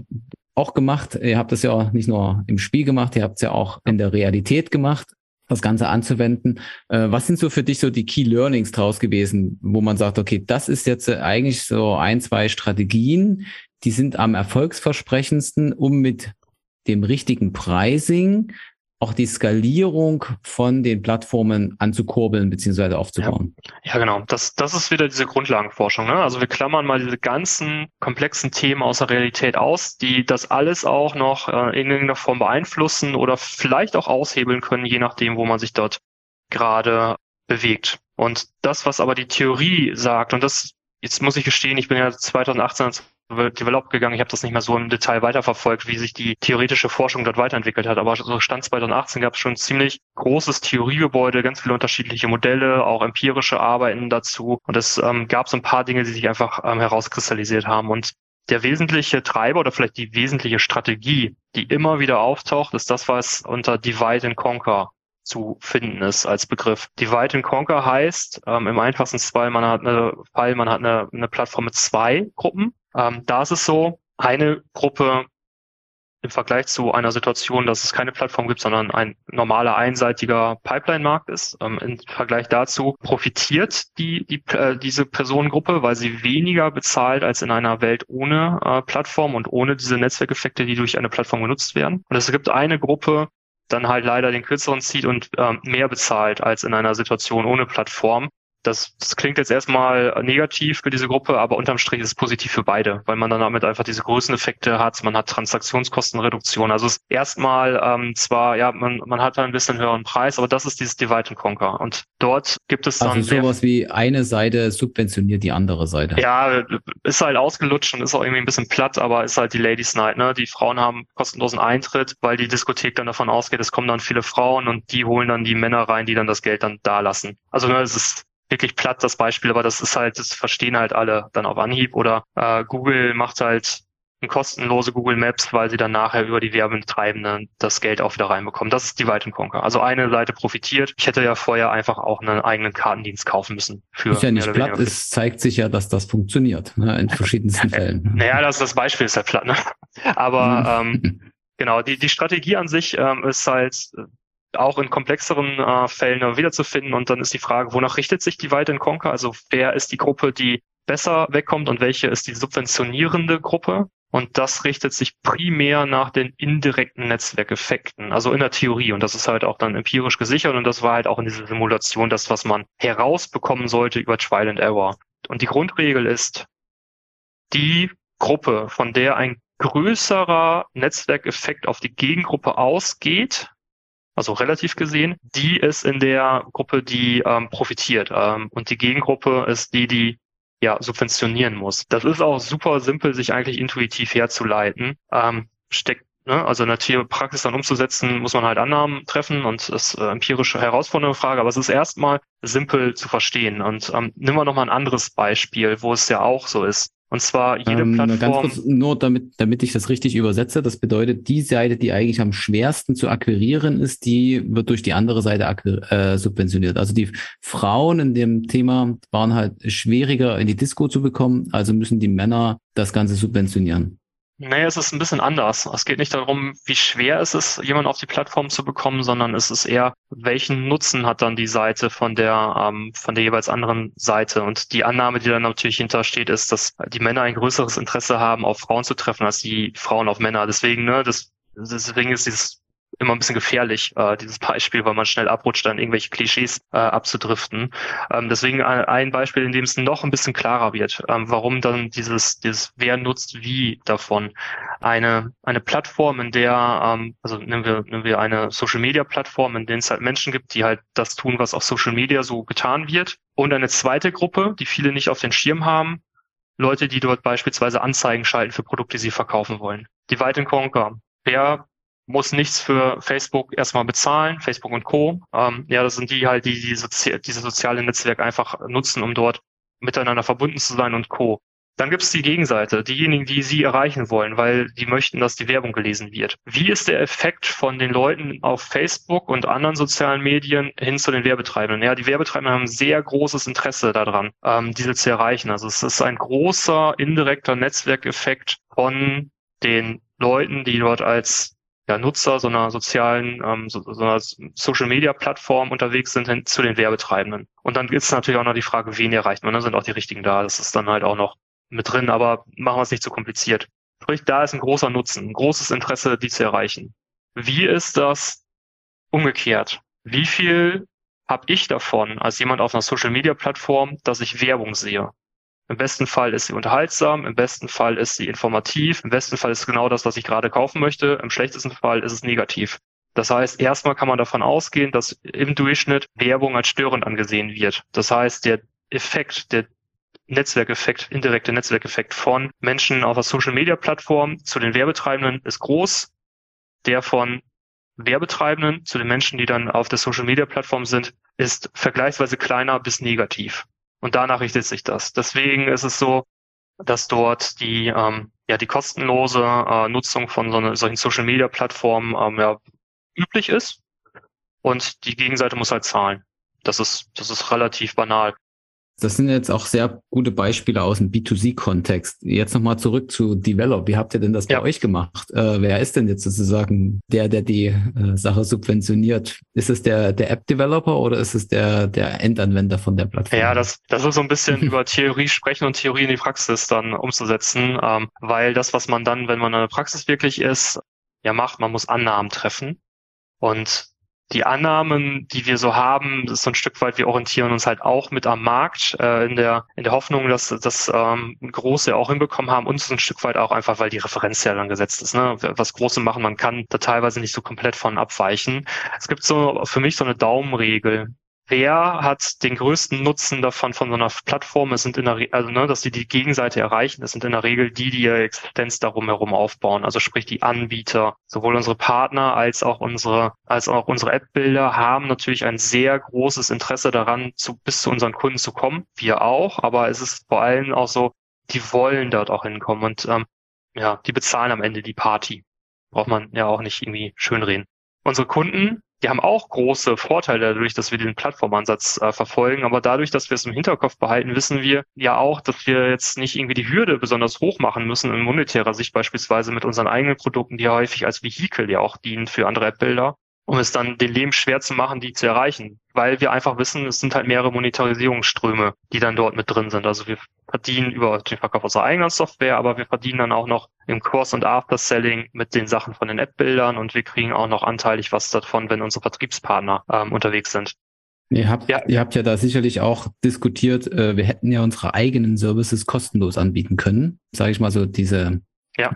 Speaker 2: auch gemacht, ihr habt das ja auch nicht nur im Spiel gemacht, ihr habt es ja auch in der Realität gemacht, das Ganze anzuwenden. Äh, was sind so für dich so die Key Learnings draus gewesen, wo man sagt, okay, das ist jetzt eigentlich so ein, zwei Strategien, die sind am erfolgsversprechendsten, um mit dem richtigen Pricing auch die Skalierung von den Plattformen anzukurbeln bzw. aufzubauen.
Speaker 3: Ja, ja, genau. Das, das ist wieder diese Grundlagenforschung. Ne? Also wir klammern mal diese ganzen komplexen Themen aus der Realität aus, die das alles auch noch äh, in irgendeiner Form beeinflussen oder vielleicht auch aushebeln können, je nachdem, wo man sich dort gerade bewegt. Und das, was aber die Theorie sagt, und das, jetzt muss ich gestehen, ich bin ja 2018 Develop gegangen. Ich habe das nicht mehr so im Detail weiterverfolgt, wie sich die theoretische Forschung dort weiterentwickelt hat. Aber so Stand 2018 gab es schon ziemlich großes Theoriegebäude, ganz viele unterschiedliche Modelle, auch empirische Arbeiten dazu. Und es ähm, gab so ein paar Dinge, die sich einfach ähm, herauskristallisiert haben. Und der wesentliche Treiber oder vielleicht die wesentliche Strategie, die immer wieder auftaucht, ist das, was unter Divide and Conquer zu finden ist als Begriff. Divide and Conquer heißt ähm, im einfachsten Fall, man hat eine Fall, man hat eine, eine Plattform mit zwei Gruppen ähm, da ist es so, eine Gruppe im Vergleich zu einer Situation, dass es keine Plattform gibt, sondern ein normaler einseitiger Pipeline-Markt ist. Ähm, Im Vergleich dazu profitiert die, die äh, diese Personengruppe, weil sie weniger bezahlt als in einer Welt ohne äh, Plattform und ohne diese Netzwerkeffekte, die durch eine Plattform genutzt werden. Und es gibt eine Gruppe, dann halt leider den kürzeren zieht und ähm, mehr bezahlt als in einer Situation ohne Plattform. Das, das klingt jetzt erstmal negativ für diese Gruppe, aber unterm Strich ist es positiv für beide, weil man dann damit einfach diese Größeneffekte hat. Man hat Transaktionskostenreduktion. Also es ist erstmal ähm, zwar, ja, man, man hat da ein bisschen höheren Preis, aber das ist dieses Divide and Conquer. Und dort gibt es dann.
Speaker 2: Also sowas wie eine Seite subventioniert die andere Seite.
Speaker 3: Ja, ist halt ausgelutscht und ist auch irgendwie ein bisschen platt, aber ist halt die Ladies Night, ne? Die Frauen haben kostenlosen Eintritt, weil die Diskothek dann davon ausgeht, es kommen dann viele Frauen und die holen dann die Männer rein, die dann das Geld dann da lassen. Also ne, es ist wirklich platt, das Beispiel, aber das ist halt, das verstehen halt alle dann auf Anhieb. Oder äh, Google macht halt kostenlose Google Maps, weil sie dann nachher über die Werbetreibenden das Geld auch wieder reinbekommen. Das ist die White Conquer. Also eine Seite profitiert. Ich hätte ja vorher einfach auch einen eigenen Kartendienst kaufen müssen. Für
Speaker 2: ist ja nicht platt, es zeigt sich ja, dass das funktioniert, ne, in verschiedensten Fällen.
Speaker 3: Naja, das, das Beispiel ist ja platt, ne? Aber mhm. ähm, genau, die, die Strategie an sich ähm, ist halt auch in komplexeren äh, Fällen wiederzufinden. Und dann ist die Frage, wonach richtet sich die White Conquer? Also wer ist die Gruppe, die besser wegkommt und welche ist die subventionierende Gruppe? Und das richtet sich primär nach den indirekten Netzwerkeffekten, also in der Theorie. Und das ist halt auch dann empirisch gesichert. Und das war halt auch in dieser Simulation das, was man herausbekommen sollte über Trial and Error. Und die Grundregel ist, die Gruppe, von der ein größerer Netzwerkeffekt auf die Gegengruppe ausgeht, also relativ gesehen, die ist in der Gruppe, die ähm, profitiert. Ähm, und die Gegengruppe ist die, die ja subventionieren muss. Das ist auch super simpel, sich eigentlich intuitiv herzuleiten. Ähm, steckt Ne, also in der Praxis dann umzusetzen, muss man halt Annahmen treffen und das ist äh, empirische herausfordernde Frage, aber es ist erstmal simpel zu verstehen. Und ähm, nehmen wir nochmal ein anderes Beispiel, wo es ja auch so ist. Und zwar jede ähm, Plattform. Ganz kurz,
Speaker 2: nur damit, damit ich das richtig übersetze, das bedeutet, die Seite, die eigentlich am schwersten zu akquirieren ist, die wird durch die andere Seite äh, subventioniert. Also die Frauen in dem Thema waren halt schwieriger in die Disco zu bekommen, also müssen die Männer das Ganze subventionieren.
Speaker 3: Naja, es ist ein bisschen anders. Es geht nicht darum, wie schwer es ist, jemanden auf die Plattform zu bekommen, sondern es ist eher, welchen Nutzen hat dann die Seite von der, ähm, von der jeweils anderen Seite. Und die Annahme, die dann natürlich hintersteht, ist, dass die Männer ein größeres Interesse haben, auf Frauen zu treffen, als die Frauen auf Männer. Deswegen, ne, das, deswegen ist dieses immer ein bisschen gefährlich, äh, dieses Beispiel, weil man schnell abrutscht, dann irgendwelche Klischees äh, abzudriften. Ähm, deswegen ein Beispiel, in dem es noch ein bisschen klarer wird, ähm, warum dann dieses, dieses Wer nutzt wie davon. Eine, eine Plattform, in der, ähm, also nehmen wir, nehmen wir eine Social Media Plattform, in denen es halt Menschen gibt, die halt das tun, was auf Social Media so getan wird. Und eine zweite Gruppe, die viele nicht auf den Schirm haben, Leute, die dort beispielsweise Anzeigen schalten für Produkte, die sie verkaufen wollen. Divide and Conquer. Wer muss nichts für Facebook erstmal bezahlen, Facebook und Co. Ähm, ja, das sind die halt, die, die Sozi diese soziale Netzwerk einfach nutzen, um dort miteinander verbunden zu sein und Co. Dann gibt es die Gegenseite, diejenigen, die sie erreichen wollen, weil die möchten, dass die Werbung gelesen wird. Wie ist der Effekt von den Leuten auf Facebook und anderen sozialen Medien hin zu den Werbetreibenden? Ja, die Werbetreibenden haben sehr großes Interesse daran, ähm, diese zu erreichen. Also es ist ein großer indirekter Netzwerkeffekt von den Leuten, die dort als ja, Nutzer so einer sozialen, ähm, so, so einer Social-Media-Plattform unterwegs sind hin zu den Werbetreibenden. Und dann ist natürlich auch noch die Frage, wen erreicht man? Da sind auch die richtigen da. Das ist dann halt auch noch mit drin, aber machen wir es nicht zu kompliziert. Sprich, da ist ein großer Nutzen, ein großes Interesse, die zu erreichen. Wie ist das umgekehrt? Wie viel habe ich davon als jemand auf einer Social-Media-Plattform, dass ich Werbung sehe? Im besten Fall ist sie unterhaltsam, im besten Fall ist sie informativ, im besten Fall ist es genau das, was ich gerade kaufen möchte, im schlechtesten Fall ist es negativ. Das heißt, erstmal kann man davon ausgehen, dass im Durchschnitt Werbung als störend angesehen wird. Das heißt, der Effekt, der Netzwerkeffekt, indirekte Netzwerkeffekt von Menschen auf der Social Media Plattform zu den Werbetreibenden ist groß. Der von Werbetreibenden zu den Menschen, die dann auf der Social Media Plattform sind, ist vergleichsweise kleiner bis negativ. Und danach richtet sich das. Deswegen ist es so, dass dort die, ähm, ja, die kostenlose äh, Nutzung von so eine, solchen Social Media Plattformen ähm, ja, üblich ist. Und die Gegenseite muss halt zahlen. Das ist, das ist relativ banal.
Speaker 2: Das sind jetzt auch sehr gute Beispiele aus dem B2C-Kontext. Jetzt nochmal zurück zu Develop. Wie habt ihr denn das bei euch gemacht? Äh, wer ist denn jetzt sozusagen der, der die äh, Sache subventioniert? Ist es der, der App-Developer oder ist es der, der Endanwender von der Plattform?
Speaker 3: Ja, das, das ist so ein bisschen über Theorie sprechen und Theorie in die Praxis dann umzusetzen, ähm, weil das, was man dann, wenn man in der Praxis wirklich ist, ja macht, man muss Annahmen treffen. Und die Annahmen, die wir so haben, ist so ein Stück weit, wir orientieren uns halt auch mit am Markt, äh, in der in der Hoffnung, dass das ähm, Große auch hinbekommen haben, uns ein Stück weit auch einfach, weil die Referenz ja dann gesetzt ist. Ne? Was Große machen, man kann da teilweise nicht so komplett von abweichen. Es gibt so für mich so eine Daumenregel wer hat den größten Nutzen davon von so einer Plattform? Es sind in der, Re also ne, dass die die Gegenseite erreichen. Es sind in der Regel die, die ihre Existenz darum herum aufbauen. Also sprich die Anbieter, sowohl unsere Partner als auch unsere, als auch unsere App-Bilder haben natürlich ein sehr großes Interesse daran, zu, bis zu unseren Kunden zu kommen. Wir auch, aber es ist vor allem auch so, die wollen dort auch hinkommen und ähm, ja, die bezahlen am Ende die Party. Braucht man ja auch nicht irgendwie schönreden. Unsere Kunden die haben auch große Vorteile dadurch, dass wir den Plattformansatz äh, verfolgen. Aber dadurch, dass wir es im Hinterkopf behalten, wissen wir ja auch, dass wir jetzt nicht irgendwie die Hürde besonders hoch machen müssen in monetärer Sicht beispielsweise mit unseren eigenen Produkten, die häufig als Vehikel ja auch dienen für andere App-Bilder um es dann den Leben schwer zu machen, die zu erreichen. Weil wir einfach wissen, es sind halt mehrere Monetarisierungsströme, die dann dort mit drin sind. Also wir verdienen über den Verkauf unserer eigenen Software, aber wir verdienen dann auch noch im Cross- und After-Selling mit den Sachen von den App-Bildern und wir kriegen auch noch anteilig was davon, wenn unsere Vertriebspartner ähm, unterwegs sind.
Speaker 2: Ihr habt, ja. ihr habt ja da sicherlich auch diskutiert, äh, wir hätten ja unsere eigenen Services kostenlos anbieten können. Sage ich mal so, diese ja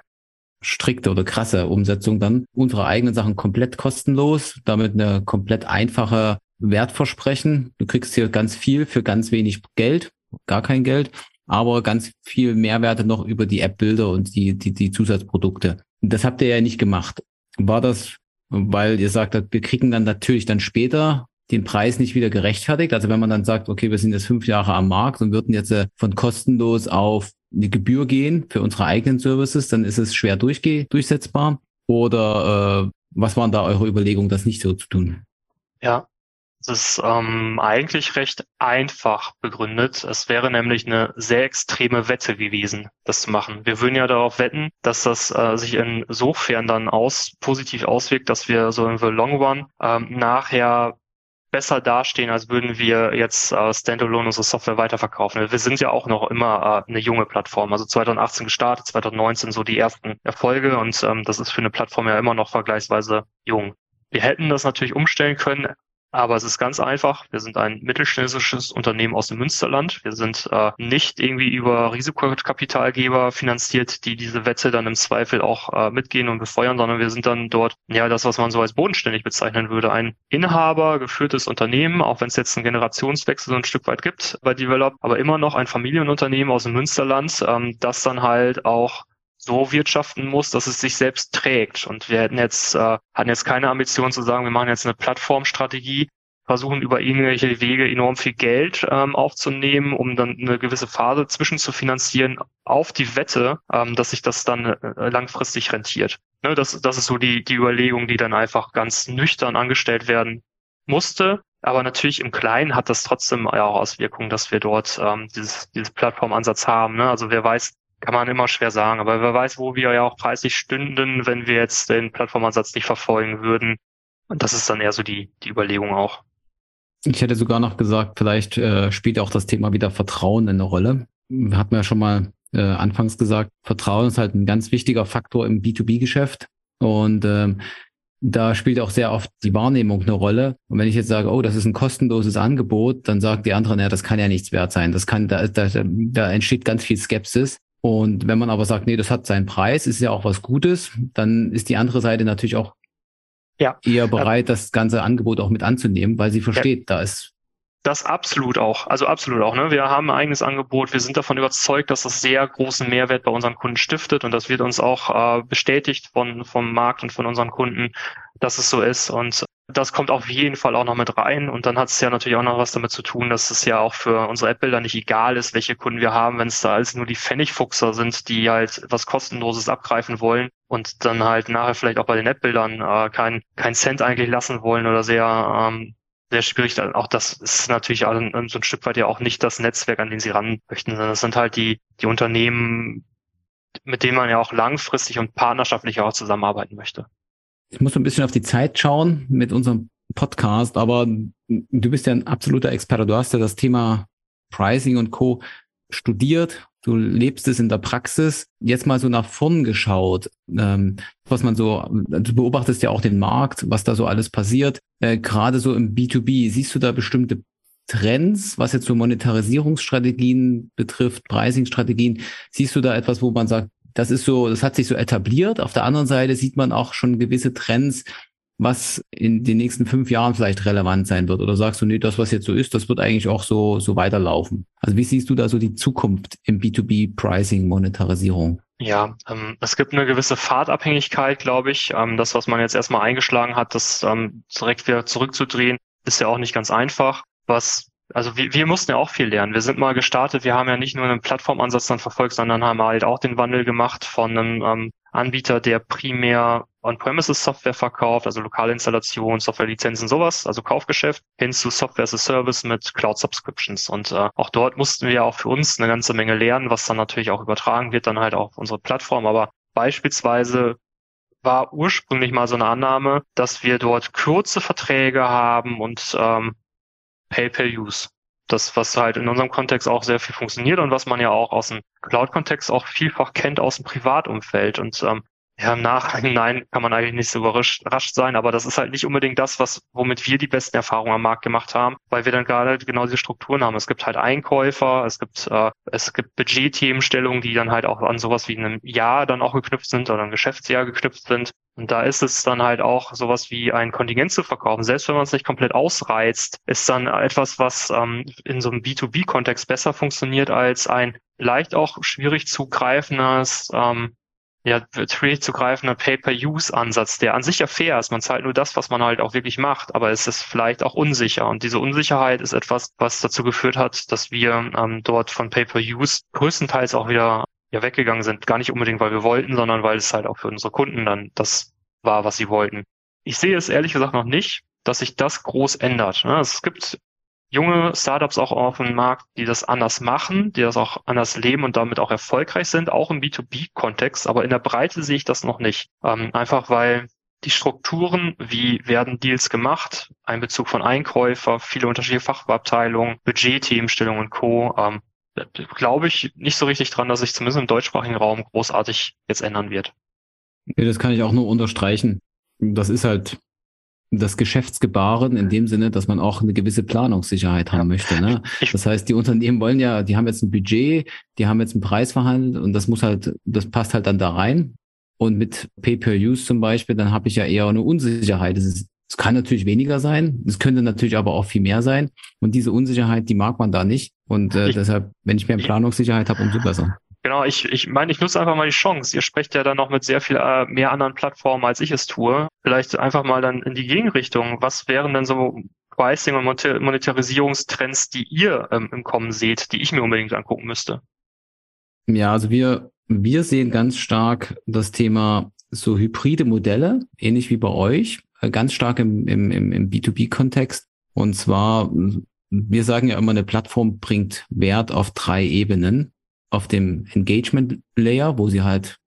Speaker 2: strikte oder krasse Umsetzung dann. Unsere eigenen Sachen komplett kostenlos, damit eine komplett einfache Wertversprechen. Du kriegst hier ganz viel für ganz wenig Geld, gar kein Geld, aber ganz viel Mehrwerte noch über die App-Bilder und die, die, die Zusatzprodukte. Das habt ihr ja nicht gemacht. War das, weil ihr sagt, wir kriegen dann natürlich dann später den Preis nicht wieder gerechtfertigt. Also wenn man dann sagt, okay, wir sind jetzt fünf Jahre am Markt und würden jetzt äh, von kostenlos auf eine Gebühr gehen für unsere eigenen Services, dann ist es schwer durchge durchsetzbar. Oder äh, was waren da eure Überlegungen, das nicht so zu tun?
Speaker 3: Ja, es ist ähm, eigentlich recht einfach begründet. Es wäre nämlich eine sehr extreme Wette gewesen, das zu machen. Wir würden ja darauf wetten, dass das äh, sich insofern dann aus positiv auswirkt, dass wir so in the long run ähm, nachher besser dastehen, als würden wir jetzt äh, Standalone unsere Software weiterverkaufen. Wir sind ja auch noch immer äh, eine junge Plattform. Also 2018 gestartet, 2019 so die ersten Erfolge und ähm, das ist für eine Plattform ja immer noch vergleichsweise jung. wir hätten das natürlich umstellen können, aber es ist ganz einfach. Wir sind ein mittelständisches Unternehmen aus dem Münsterland. Wir sind äh, nicht irgendwie über Risikokapitalgeber finanziert, die diese Wette dann im Zweifel auch äh, mitgehen und befeuern, sondern wir sind dann dort, ja, das, was man so als bodenständig bezeichnen würde. Ein Inhaber geführtes Unternehmen, auch wenn es jetzt einen Generationswechsel so ein Stück weit gibt bei Develop, aber immer noch ein Familienunternehmen aus dem Münsterland, ähm, das dann halt auch so wirtschaften muss, dass es sich selbst trägt. Und wir hätten jetzt, äh, hatten jetzt keine Ambition zu sagen, wir machen jetzt eine Plattformstrategie, versuchen über irgendwelche Wege enorm viel Geld ähm, aufzunehmen, um dann eine gewisse Phase zwischen zu finanzieren auf die Wette, ähm, dass sich das dann äh, langfristig rentiert. Ne, das, das ist so die, die Überlegung, die dann einfach ganz nüchtern angestellt werden musste. Aber natürlich im Kleinen hat das trotzdem auch Auswirkungen, dass wir dort ähm, dieses, dieses Plattformansatz haben. Ne? Also wer weiß, kann man immer schwer sagen. Aber wer weiß, wo wir ja auch preislich stünden, wenn wir jetzt den Plattformansatz nicht verfolgen würden. Und das ist dann eher so die, die Überlegung auch.
Speaker 2: Ich hätte sogar noch gesagt, vielleicht äh, spielt auch das Thema wieder Vertrauen eine Rolle. Hat man ja schon mal äh, anfangs gesagt, Vertrauen ist halt ein ganz wichtiger Faktor im B2B-Geschäft. Und ähm, da spielt auch sehr oft die Wahrnehmung eine Rolle. Und wenn ich jetzt sage, oh, das ist ein kostenloses Angebot, dann sagt die andere, naja, das kann ja nichts wert sein. Das kann, da, da, da entsteht ganz viel Skepsis. Und wenn man aber sagt, nee, das hat seinen Preis, ist ja auch was Gutes, dann ist die andere Seite natürlich auch ja. eher bereit, das ganze Angebot auch mit anzunehmen, weil sie versteht, ja. da ist
Speaker 3: das absolut auch. Also absolut auch. Ne? Wir haben ein eigenes Angebot. Wir sind davon überzeugt, dass das sehr großen Mehrwert bei unseren Kunden stiftet. Und das wird uns auch äh, bestätigt von, vom Markt und von unseren Kunden, dass es so ist. Und das kommt auf jeden Fall auch noch mit rein. Und dann hat es ja natürlich auch noch was damit zu tun, dass es ja auch für unsere App-Bilder nicht egal ist, welche Kunden wir haben, wenn es da alles nur die Pfennigfuchser sind, die halt was Kostenloses abgreifen wollen und dann halt nachher vielleicht auch bei den App-Bildern äh, kein, kein Cent eigentlich lassen wollen oder sehr, ähm, sehr schwierig. Auch das ist natürlich so ein Stück weit ja auch nicht das Netzwerk, an den sie ran möchten, sondern das sind halt die, die Unternehmen, mit denen man ja auch langfristig und partnerschaftlich auch zusammenarbeiten möchte.
Speaker 2: Ich muss ein bisschen auf die Zeit schauen mit unserem Podcast, aber du bist ja ein absoluter Experte. Du hast ja das Thema Pricing und Co. studiert. Du lebst es in der Praxis. Jetzt mal so nach vorn geschaut, ähm, was man so, du beobachtest ja auch den Markt, was da so alles passiert. Äh, Gerade so im B2B, siehst du da bestimmte Trends, was jetzt so Monetarisierungsstrategien betrifft, Pricing-Strategien? Siehst du da etwas, wo man sagt, das ist so, das hat sich so etabliert. Auf der anderen Seite sieht man auch schon gewisse Trends, was in den nächsten fünf Jahren vielleicht relevant sein wird? Oder sagst du, nee, das, was jetzt so ist, das wird eigentlich auch so, so weiterlaufen? Also wie siehst du da so die Zukunft im B2B-Pricing, Monetarisierung?
Speaker 3: Ja, ähm, es gibt eine gewisse Fahrtabhängigkeit, glaube ich. Ähm, das, was man jetzt erstmal eingeschlagen hat, das ähm, direkt wieder zurückzudrehen, ist ja auch nicht ganz einfach. Was also wir, wir mussten ja auch viel lernen. Wir sind mal gestartet, wir haben ja nicht nur einen Plattformansatz dann verfolgt, sondern haben halt auch den Wandel gemacht von einem ähm, Anbieter, der primär On-Premises-Software verkauft, also lokale Softwarelizenzen, sowas, also Kaufgeschäft, hin zu Software as a Service mit Cloud-Subscriptions. Und äh, auch dort mussten wir auch für uns eine ganze Menge lernen, was dann natürlich auch übertragen wird, dann halt auf unsere Plattform. Aber beispielsweise war ursprünglich mal so eine Annahme, dass wir dort kurze Verträge haben und ähm, Pay-per-Use. Das, was halt in unserem Kontext auch sehr viel funktioniert und was man ja auch aus dem Cloud-Kontext auch vielfach kennt aus dem Privatumfeld. Und ähm, ja, im Nachhinein kann man eigentlich nicht so überrascht sein, aber das ist halt nicht unbedingt das, was, womit wir die besten Erfahrungen am Markt gemacht haben, weil wir dann gerade genau diese Strukturen haben. Es gibt halt Einkäufer, es gibt, äh, es gibt Budgetthemenstellungen, die dann halt auch an sowas wie einem Jahr dann auch geknüpft sind oder ein Geschäftsjahr geknüpft sind. Und da ist es dann halt auch sowas wie ein Kontingent zu verkaufen. Selbst wenn man es nicht komplett ausreizt, ist dann etwas, was ähm, in so einem B2B-Kontext besser funktioniert als ein leicht auch schwierig zu greifendes ähm, ja, schwierig zu greifender Pay-per-Use-Ansatz, der an sich ja fair ist. Man zahlt nur das, was man halt auch wirklich macht, aber es ist vielleicht auch unsicher. Und diese Unsicherheit ist etwas, was dazu geführt hat, dass wir ähm, dort von Pay-per-Use größtenteils auch wieder ja, weggegangen sind. Gar nicht unbedingt, weil wir wollten, sondern weil es halt auch für unsere Kunden dann das war, was sie wollten. Ich sehe es ehrlich gesagt noch nicht, dass sich das groß ändert. Ne? Es gibt junge Startups auch auf dem Markt, die das anders machen, die das auch anders leben und damit auch erfolgreich sind, auch im B2B-Kontext. Aber in der Breite sehe ich das noch nicht. Ähm, einfach weil die Strukturen, wie werden Deals gemacht, Einbezug von Einkäufer, viele unterschiedliche Fachabteilungen, Budgetthemenstellung und Co. Ähm, glaube ich nicht so richtig dran, dass sich zumindest im deutschsprachigen Raum großartig jetzt ändern wird.
Speaker 2: Ja, das kann ich auch nur unterstreichen. Das ist halt das Geschäftsgebaren in dem Sinne, dass man auch eine gewisse Planungssicherheit haben möchte. Ne? Das heißt, die Unternehmen wollen ja, die haben jetzt ein Budget, die haben jetzt einen Preis verhandelt und das muss halt, das passt halt dann da rein. Und mit Pay-per-Use zum Beispiel, dann habe ich ja eher eine Unsicherheit. Es kann natürlich weniger sein, es könnte natürlich aber auch viel mehr sein. Und diese Unsicherheit, die mag man da nicht. Und äh, ich, deshalb, wenn ich mehr Planungssicherheit habe, umso besser.
Speaker 3: Genau, ich, ich meine, ich nutze einfach mal die Chance. Ihr sprecht ja dann noch mit sehr viel äh, mehr anderen Plattformen, als ich es tue. Vielleicht einfach mal dann in die Gegenrichtung. Was wären denn so Pricing- und Monetarisierungstrends, die ihr ähm, im Kommen seht, die ich mir unbedingt angucken müsste?
Speaker 2: Ja, also wir, wir sehen ganz stark das Thema so hybride Modelle, ähnlich wie bei euch, äh, ganz stark im, im, im B2B-Kontext. Und zwar, wir sagen ja immer, eine Plattform bringt Wert auf drei Ebenen auf dem Engagement Layer, wo sie halt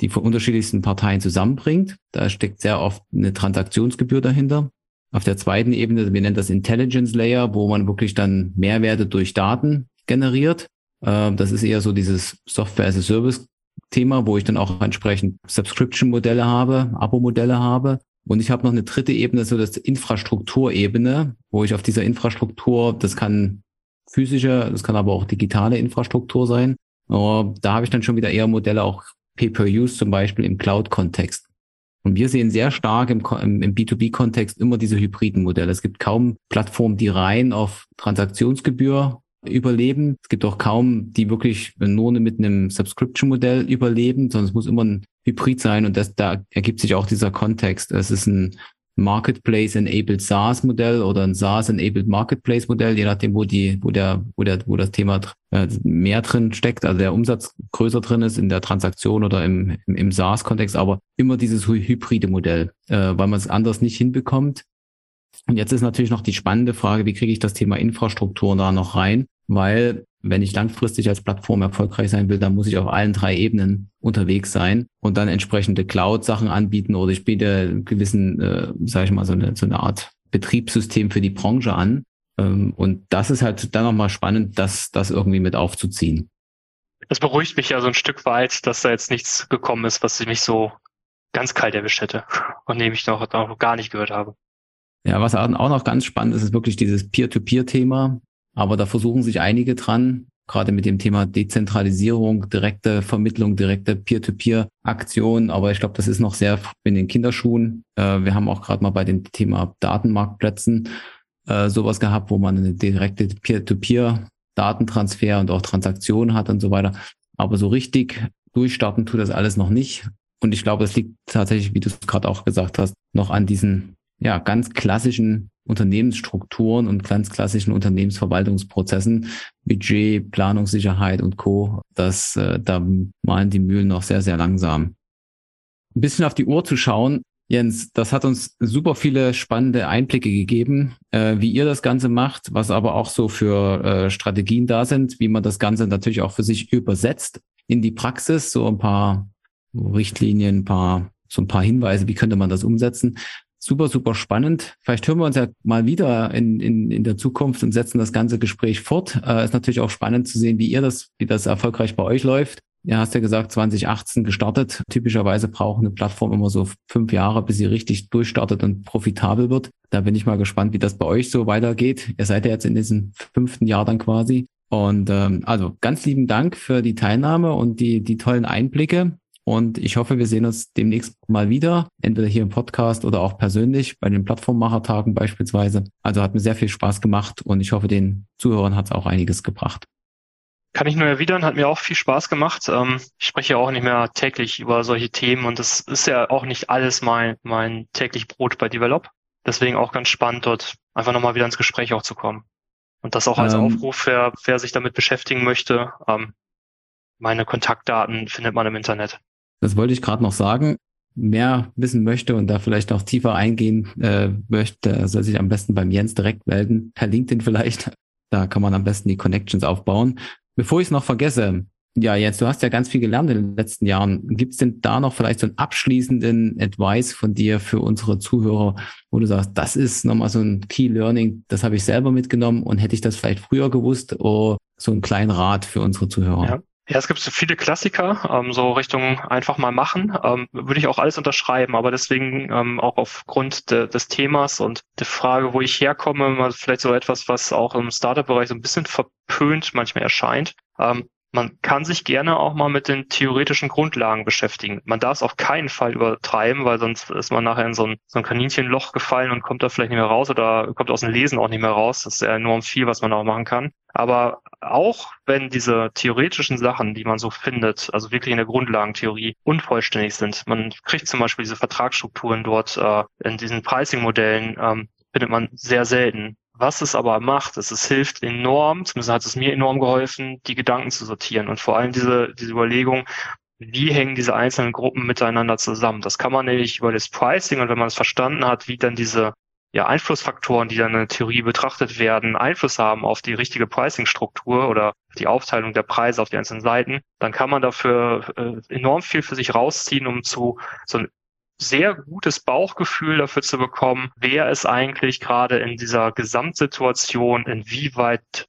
Speaker 2: die von unterschiedlichsten Parteien zusammenbringt. Da steckt sehr oft eine Transaktionsgebühr dahinter. Auf der zweiten Ebene, wir nennen das Intelligence Layer, wo man wirklich dann Mehrwerte durch Daten generiert. Ähm, das ist eher so dieses Software as a Service Thema, wo ich dann auch entsprechend Subscription Modelle habe, Abo Modelle habe. Und ich habe noch eine dritte Ebene, so das Infrastrukturebene, wo ich auf dieser Infrastruktur, das kann physische, das kann aber auch digitale Infrastruktur sein. Aber da habe ich dann schon wieder eher Modelle auch Pay-per-Use zum Beispiel im Cloud-Kontext. Und wir sehen sehr stark im, im B2B-Kontext immer diese hybriden Modelle. Es gibt kaum Plattformen, die rein auf Transaktionsgebühr überleben. Es gibt auch kaum, die wirklich nur mit einem Subscription-Modell überleben, sondern es muss immer ein Hybrid sein und das, da ergibt sich auch dieser Kontext. Es ist ein Marketplace-enabled SaaS-Modell oder ein SaaS-enabled Marketplace-Modell, je nachdem, wo die, wo der, wo der, wo das Thema äh, mehr drin steckt, also der Umsatz größer drin ist in der Transaktion oder im, im, im SaaS-Kontext, aber immer dieses hybride Modell, äh, weil man es anders nicht hinbekommt. Und jetzt ist natürlich noch die spannende Frage, wie kriege ich das Thema Infrastruktur da noch rein? Weil wenn ich langfristig als Plattform erfolgreich sein will, dann muss ich auf allen drei Ebenen unterwegs sein und dann entsprechende Cloud-Sachen anbieten oder ich biete gewissen, äh, sage ich mal, so eine, so eine Art Betriebssystem für die Branche an. Ähm, und das ist halt dann nochmal spannend, das, das irgendwie mit aufzuziehen.
Speaker 3: Das beruhigt mich ja so ein Stück weit, dass da jetzt nichts gekommen ist, was mich so ganz kalt erwischt hätte, von dem ich noch, noch gar nicht gehört habe.
Speaker 2: Ja, was auch noch ganz spannend ist, ist wirklich dieses Peer-to-Peer-Thema. Aber da versuchen sich einige dran, gerade mit dem Thema Dezentralisierung, direkte Vermittlung, direkte Peer-to-Peer-Aktion. Aber ich glaube, das ist noch sehr in den Kinderschuhen. Äh, wir haben auch gerade mal bei dem Thema Datenmarktplätzen äh, sowas gehabt, wo man eine direkte Peer-to-Peer-Datentransfer und auch Transaktionen hat und so weiter. Aber so richtig durchstarten tut das alles noch nicht. Und ich glaube, es liegt tatsächlich, wie du es gerade auch gesagt hast, noch an diesen ja, ganz klassischen Unternehmensstrukturen und ganz klassischen Unternehmensverwaltungsprozessen, Budget, Planungssicherheit und Co. Das, äh, da malen die Mühlen noch sehr, sehr langsam. Ein bisschen auf die Uhr zu schauen, Jens, das hat uns super viele spannende Einblicke gegeben, äh, wie ihr das Ganze macht, was aber auch so für äh, Strategien da sind, wie man das Ganze natürlich auch für sich übersetzt in die Praxis, so ein paar Richtlinien, ein paar so ein paar Hinweise, wie könnte man das umsetzen super, super spannend. Vielleicht hören wir uns ja mal wieder in, in, in der Zukunft und setzen das ganze Gespräch fort. Äh, ist natürlich auch spannend zu sehen, wie ihr das, wie das erfolgreich bei euch läuft. Ja, hast ja gesagt, 2018 gestartet. Typischerweise braucht eine Plattform immer so fünf Jahre, bis sie richtig durchstartet und profitabel wird. Da bin ich mal gespannt, wie das bei euch so weitergeht. Ihr seid ja jetzt in diesem fünften Jahr dann quasi. Und ähm, also ganz lieben Dank für die Teilnahme und die, die tollen Einblicke. Und ich hoffe, wir sehen uns demnächst mal wieder, entweder hier im Podcast oder auch persönlich bei den Plattformmachertagen beispielsweise. Also hat mir sehr viel Spaß gemacht und ich hoffe, den Zuhörern hat es auch einiges gebracht.
Speaker 3: Kann ich nur erwidern, hat mir auch viel Spaß gemacht. Ähm, ich spreche ja auch nicht mehr täglich über solche Themen und das ist ja auch nicht alles mein, mein täglich Brot bei Develop. Deswegen auch ganz spannend, dort einfach nochmal wieder ins Gespräch auch zu kommen. Und das auch als ähm, Aufruf, wer, wer sich damit beschäftigen möchte. Ähm, meine Kontaktdaten findet man im Internet.
Speaker 2: Das wollte ich gerade noch sagen. Mehr wissen möchte und da vielleicht noch tiefer eingehen äh, möchte, soll sich am besten beim Jens direkt melden, per LinkedIn vielleicht. Da kann man am besten die Connections aufbauen. Bevor ich es noch vergesse, ja, Jens, du hast ja ganz viel gelernt in den letzten Jahren. Gibt es denn da noch vielleicht so einen abschließenden Advice von dir für unsere Zuhörer, wo du sagst, das ist nochmal so ein Key Learning, das habe ich selber mitgenommen und hätte ich das vielleicht früher gewusst, oder so einen kleinen Rat für unsere Zuhörer?
Speaker 3: Ja. Ja, es gibt so viele Klassiker, ähm, so Richtung einfach mal machen, ähm, würde ich auch alles unterschreiben, aber deswegen ähm, auch aufgrund de, des Themas und der Frage, wo ich herkomme, vielleicht so etwas, was auch im Startup-Bereich so ein bisschen verpönt manchmal erscheint. Ähm, man kann sich gerne auch mal mit den theoretischen Grundlagen beschäftigen. Man darf es auf keinen Fall übertreiben, weil sonst ist man nachher in so ein, so ein Kaninchenloch gefallen und kommt da vielleicht nicht mehr raus oder kommt aus dem Lesen auch nicht mehr raus. Das ist ja enorm viel, was man auch machen kann. Aber auch wenn diese theoretischen Sachen, die man so findet, also wirklich in der Grundlagentheorie unvollständig sind, man kriegt zum Beispiel diese Vertragsstrukturen dort äh, in diesen Pricing-Modellen, ähm, findet man sehr selten. Was es aber macht, ist, es hilft enorm, zumindest hat es mir enorm geholfen, die Gedanken zu sortieren und vor allem diese, diese Überlegung, wie hängen diese einzelnen Gruppen miteinander zusammen. Das kann man nämlich über das Pricing und wenn man es verstanden hat, wie dann diese ja, Einflussfaktoren, die dann in der Theorie betrachtet werden, Einfluss haben auf die richtige Pricing-Struktur oder die Aufteilung der Preise auf die einzelnen Seiten, dann kann man dafür äh, enorm viel für sich rausziehen, um zu so ein sehr gutes Bauchgefühl dafür zu bekommen, wer ist eigentlich gerade in dieser Gesamtsituation inwieweit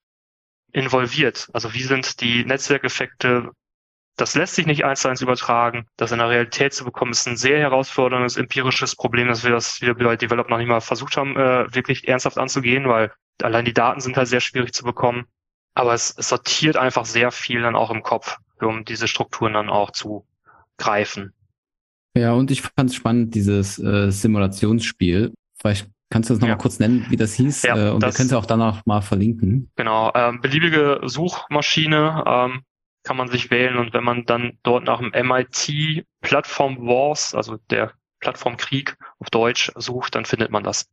Speaker 3: involviert. Also wie sind die Netzwerkeffekte das lässt sich nicht eins zu eins übertragen. Das in der Realität zu bekommen, ist ein sehr herausforderndes empirisches Problem, dass wir das wieder bei Develop noch nicht mal versucht haben, äh, wirklich ernsthaft anzugehen, weil allein die Daten sind halt sehr schwierig zu bekommen. Aber es, es sortiert einfach sehr viel dann auch im Kopf, um diese Strukturen dann auch zu greifen.
Speaker 2: Ja, und ich fand es spannend, dieses äh, Simulationsspiel. Vielleicht kannst du das nochmal ja. kurz nennen, wie das hieß? Ja, äh, und das, wir können es auch danach mal verlinken.
Speaker 3: Genau, ähm, beliebige Suchmaschine, ähm, kann man sich wählen und wenn man dann dort nach dem MIT Plattform Wars, also der Plattformkrieg auf Deutsch sucht, dann findet man das.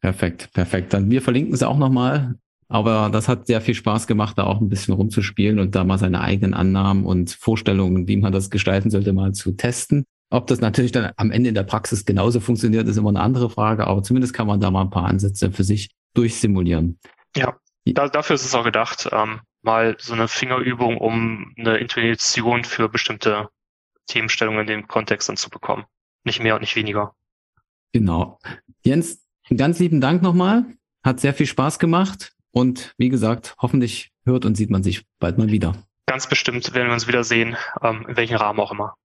Speaker 2: Perfekt, perfekt. Dann wir verlinken es auch nochmal. Aber das hat sehr viel Spaß gemacht, da auch ein bisschen rumzuspielen und da mal seine eigenen Annahmen und Vorstellungen, wie man das gestalten sollte, mal zu testen. Ob das natürlich dann am Ende in der Praxis genauso funktioniert, ist immer eine andere Frage, aber zumindest kann man da mal ein paar Ansätze für sich durchsimulieren.
Speaker 3: Ja, da, dafür ist es auch gedacht. Ähm, mal so eine Fingerübung, um eine Intuition für bestimmte Themenstellungen in dem Kontext dann zu bekommen. Nicht mehr und nicht weniger.
Speaker 2: Genau. Jens, ganz lieben Dank nochmal. Hat sehr viel Spaß gemacht. Und wie gesagt, hoffentlich hört und sieht man sich bald mal wieder.
Speaker 3: Ganz bestimmt werden wir uns wiedersehen, ähm, in welchem Rahmen auch immer.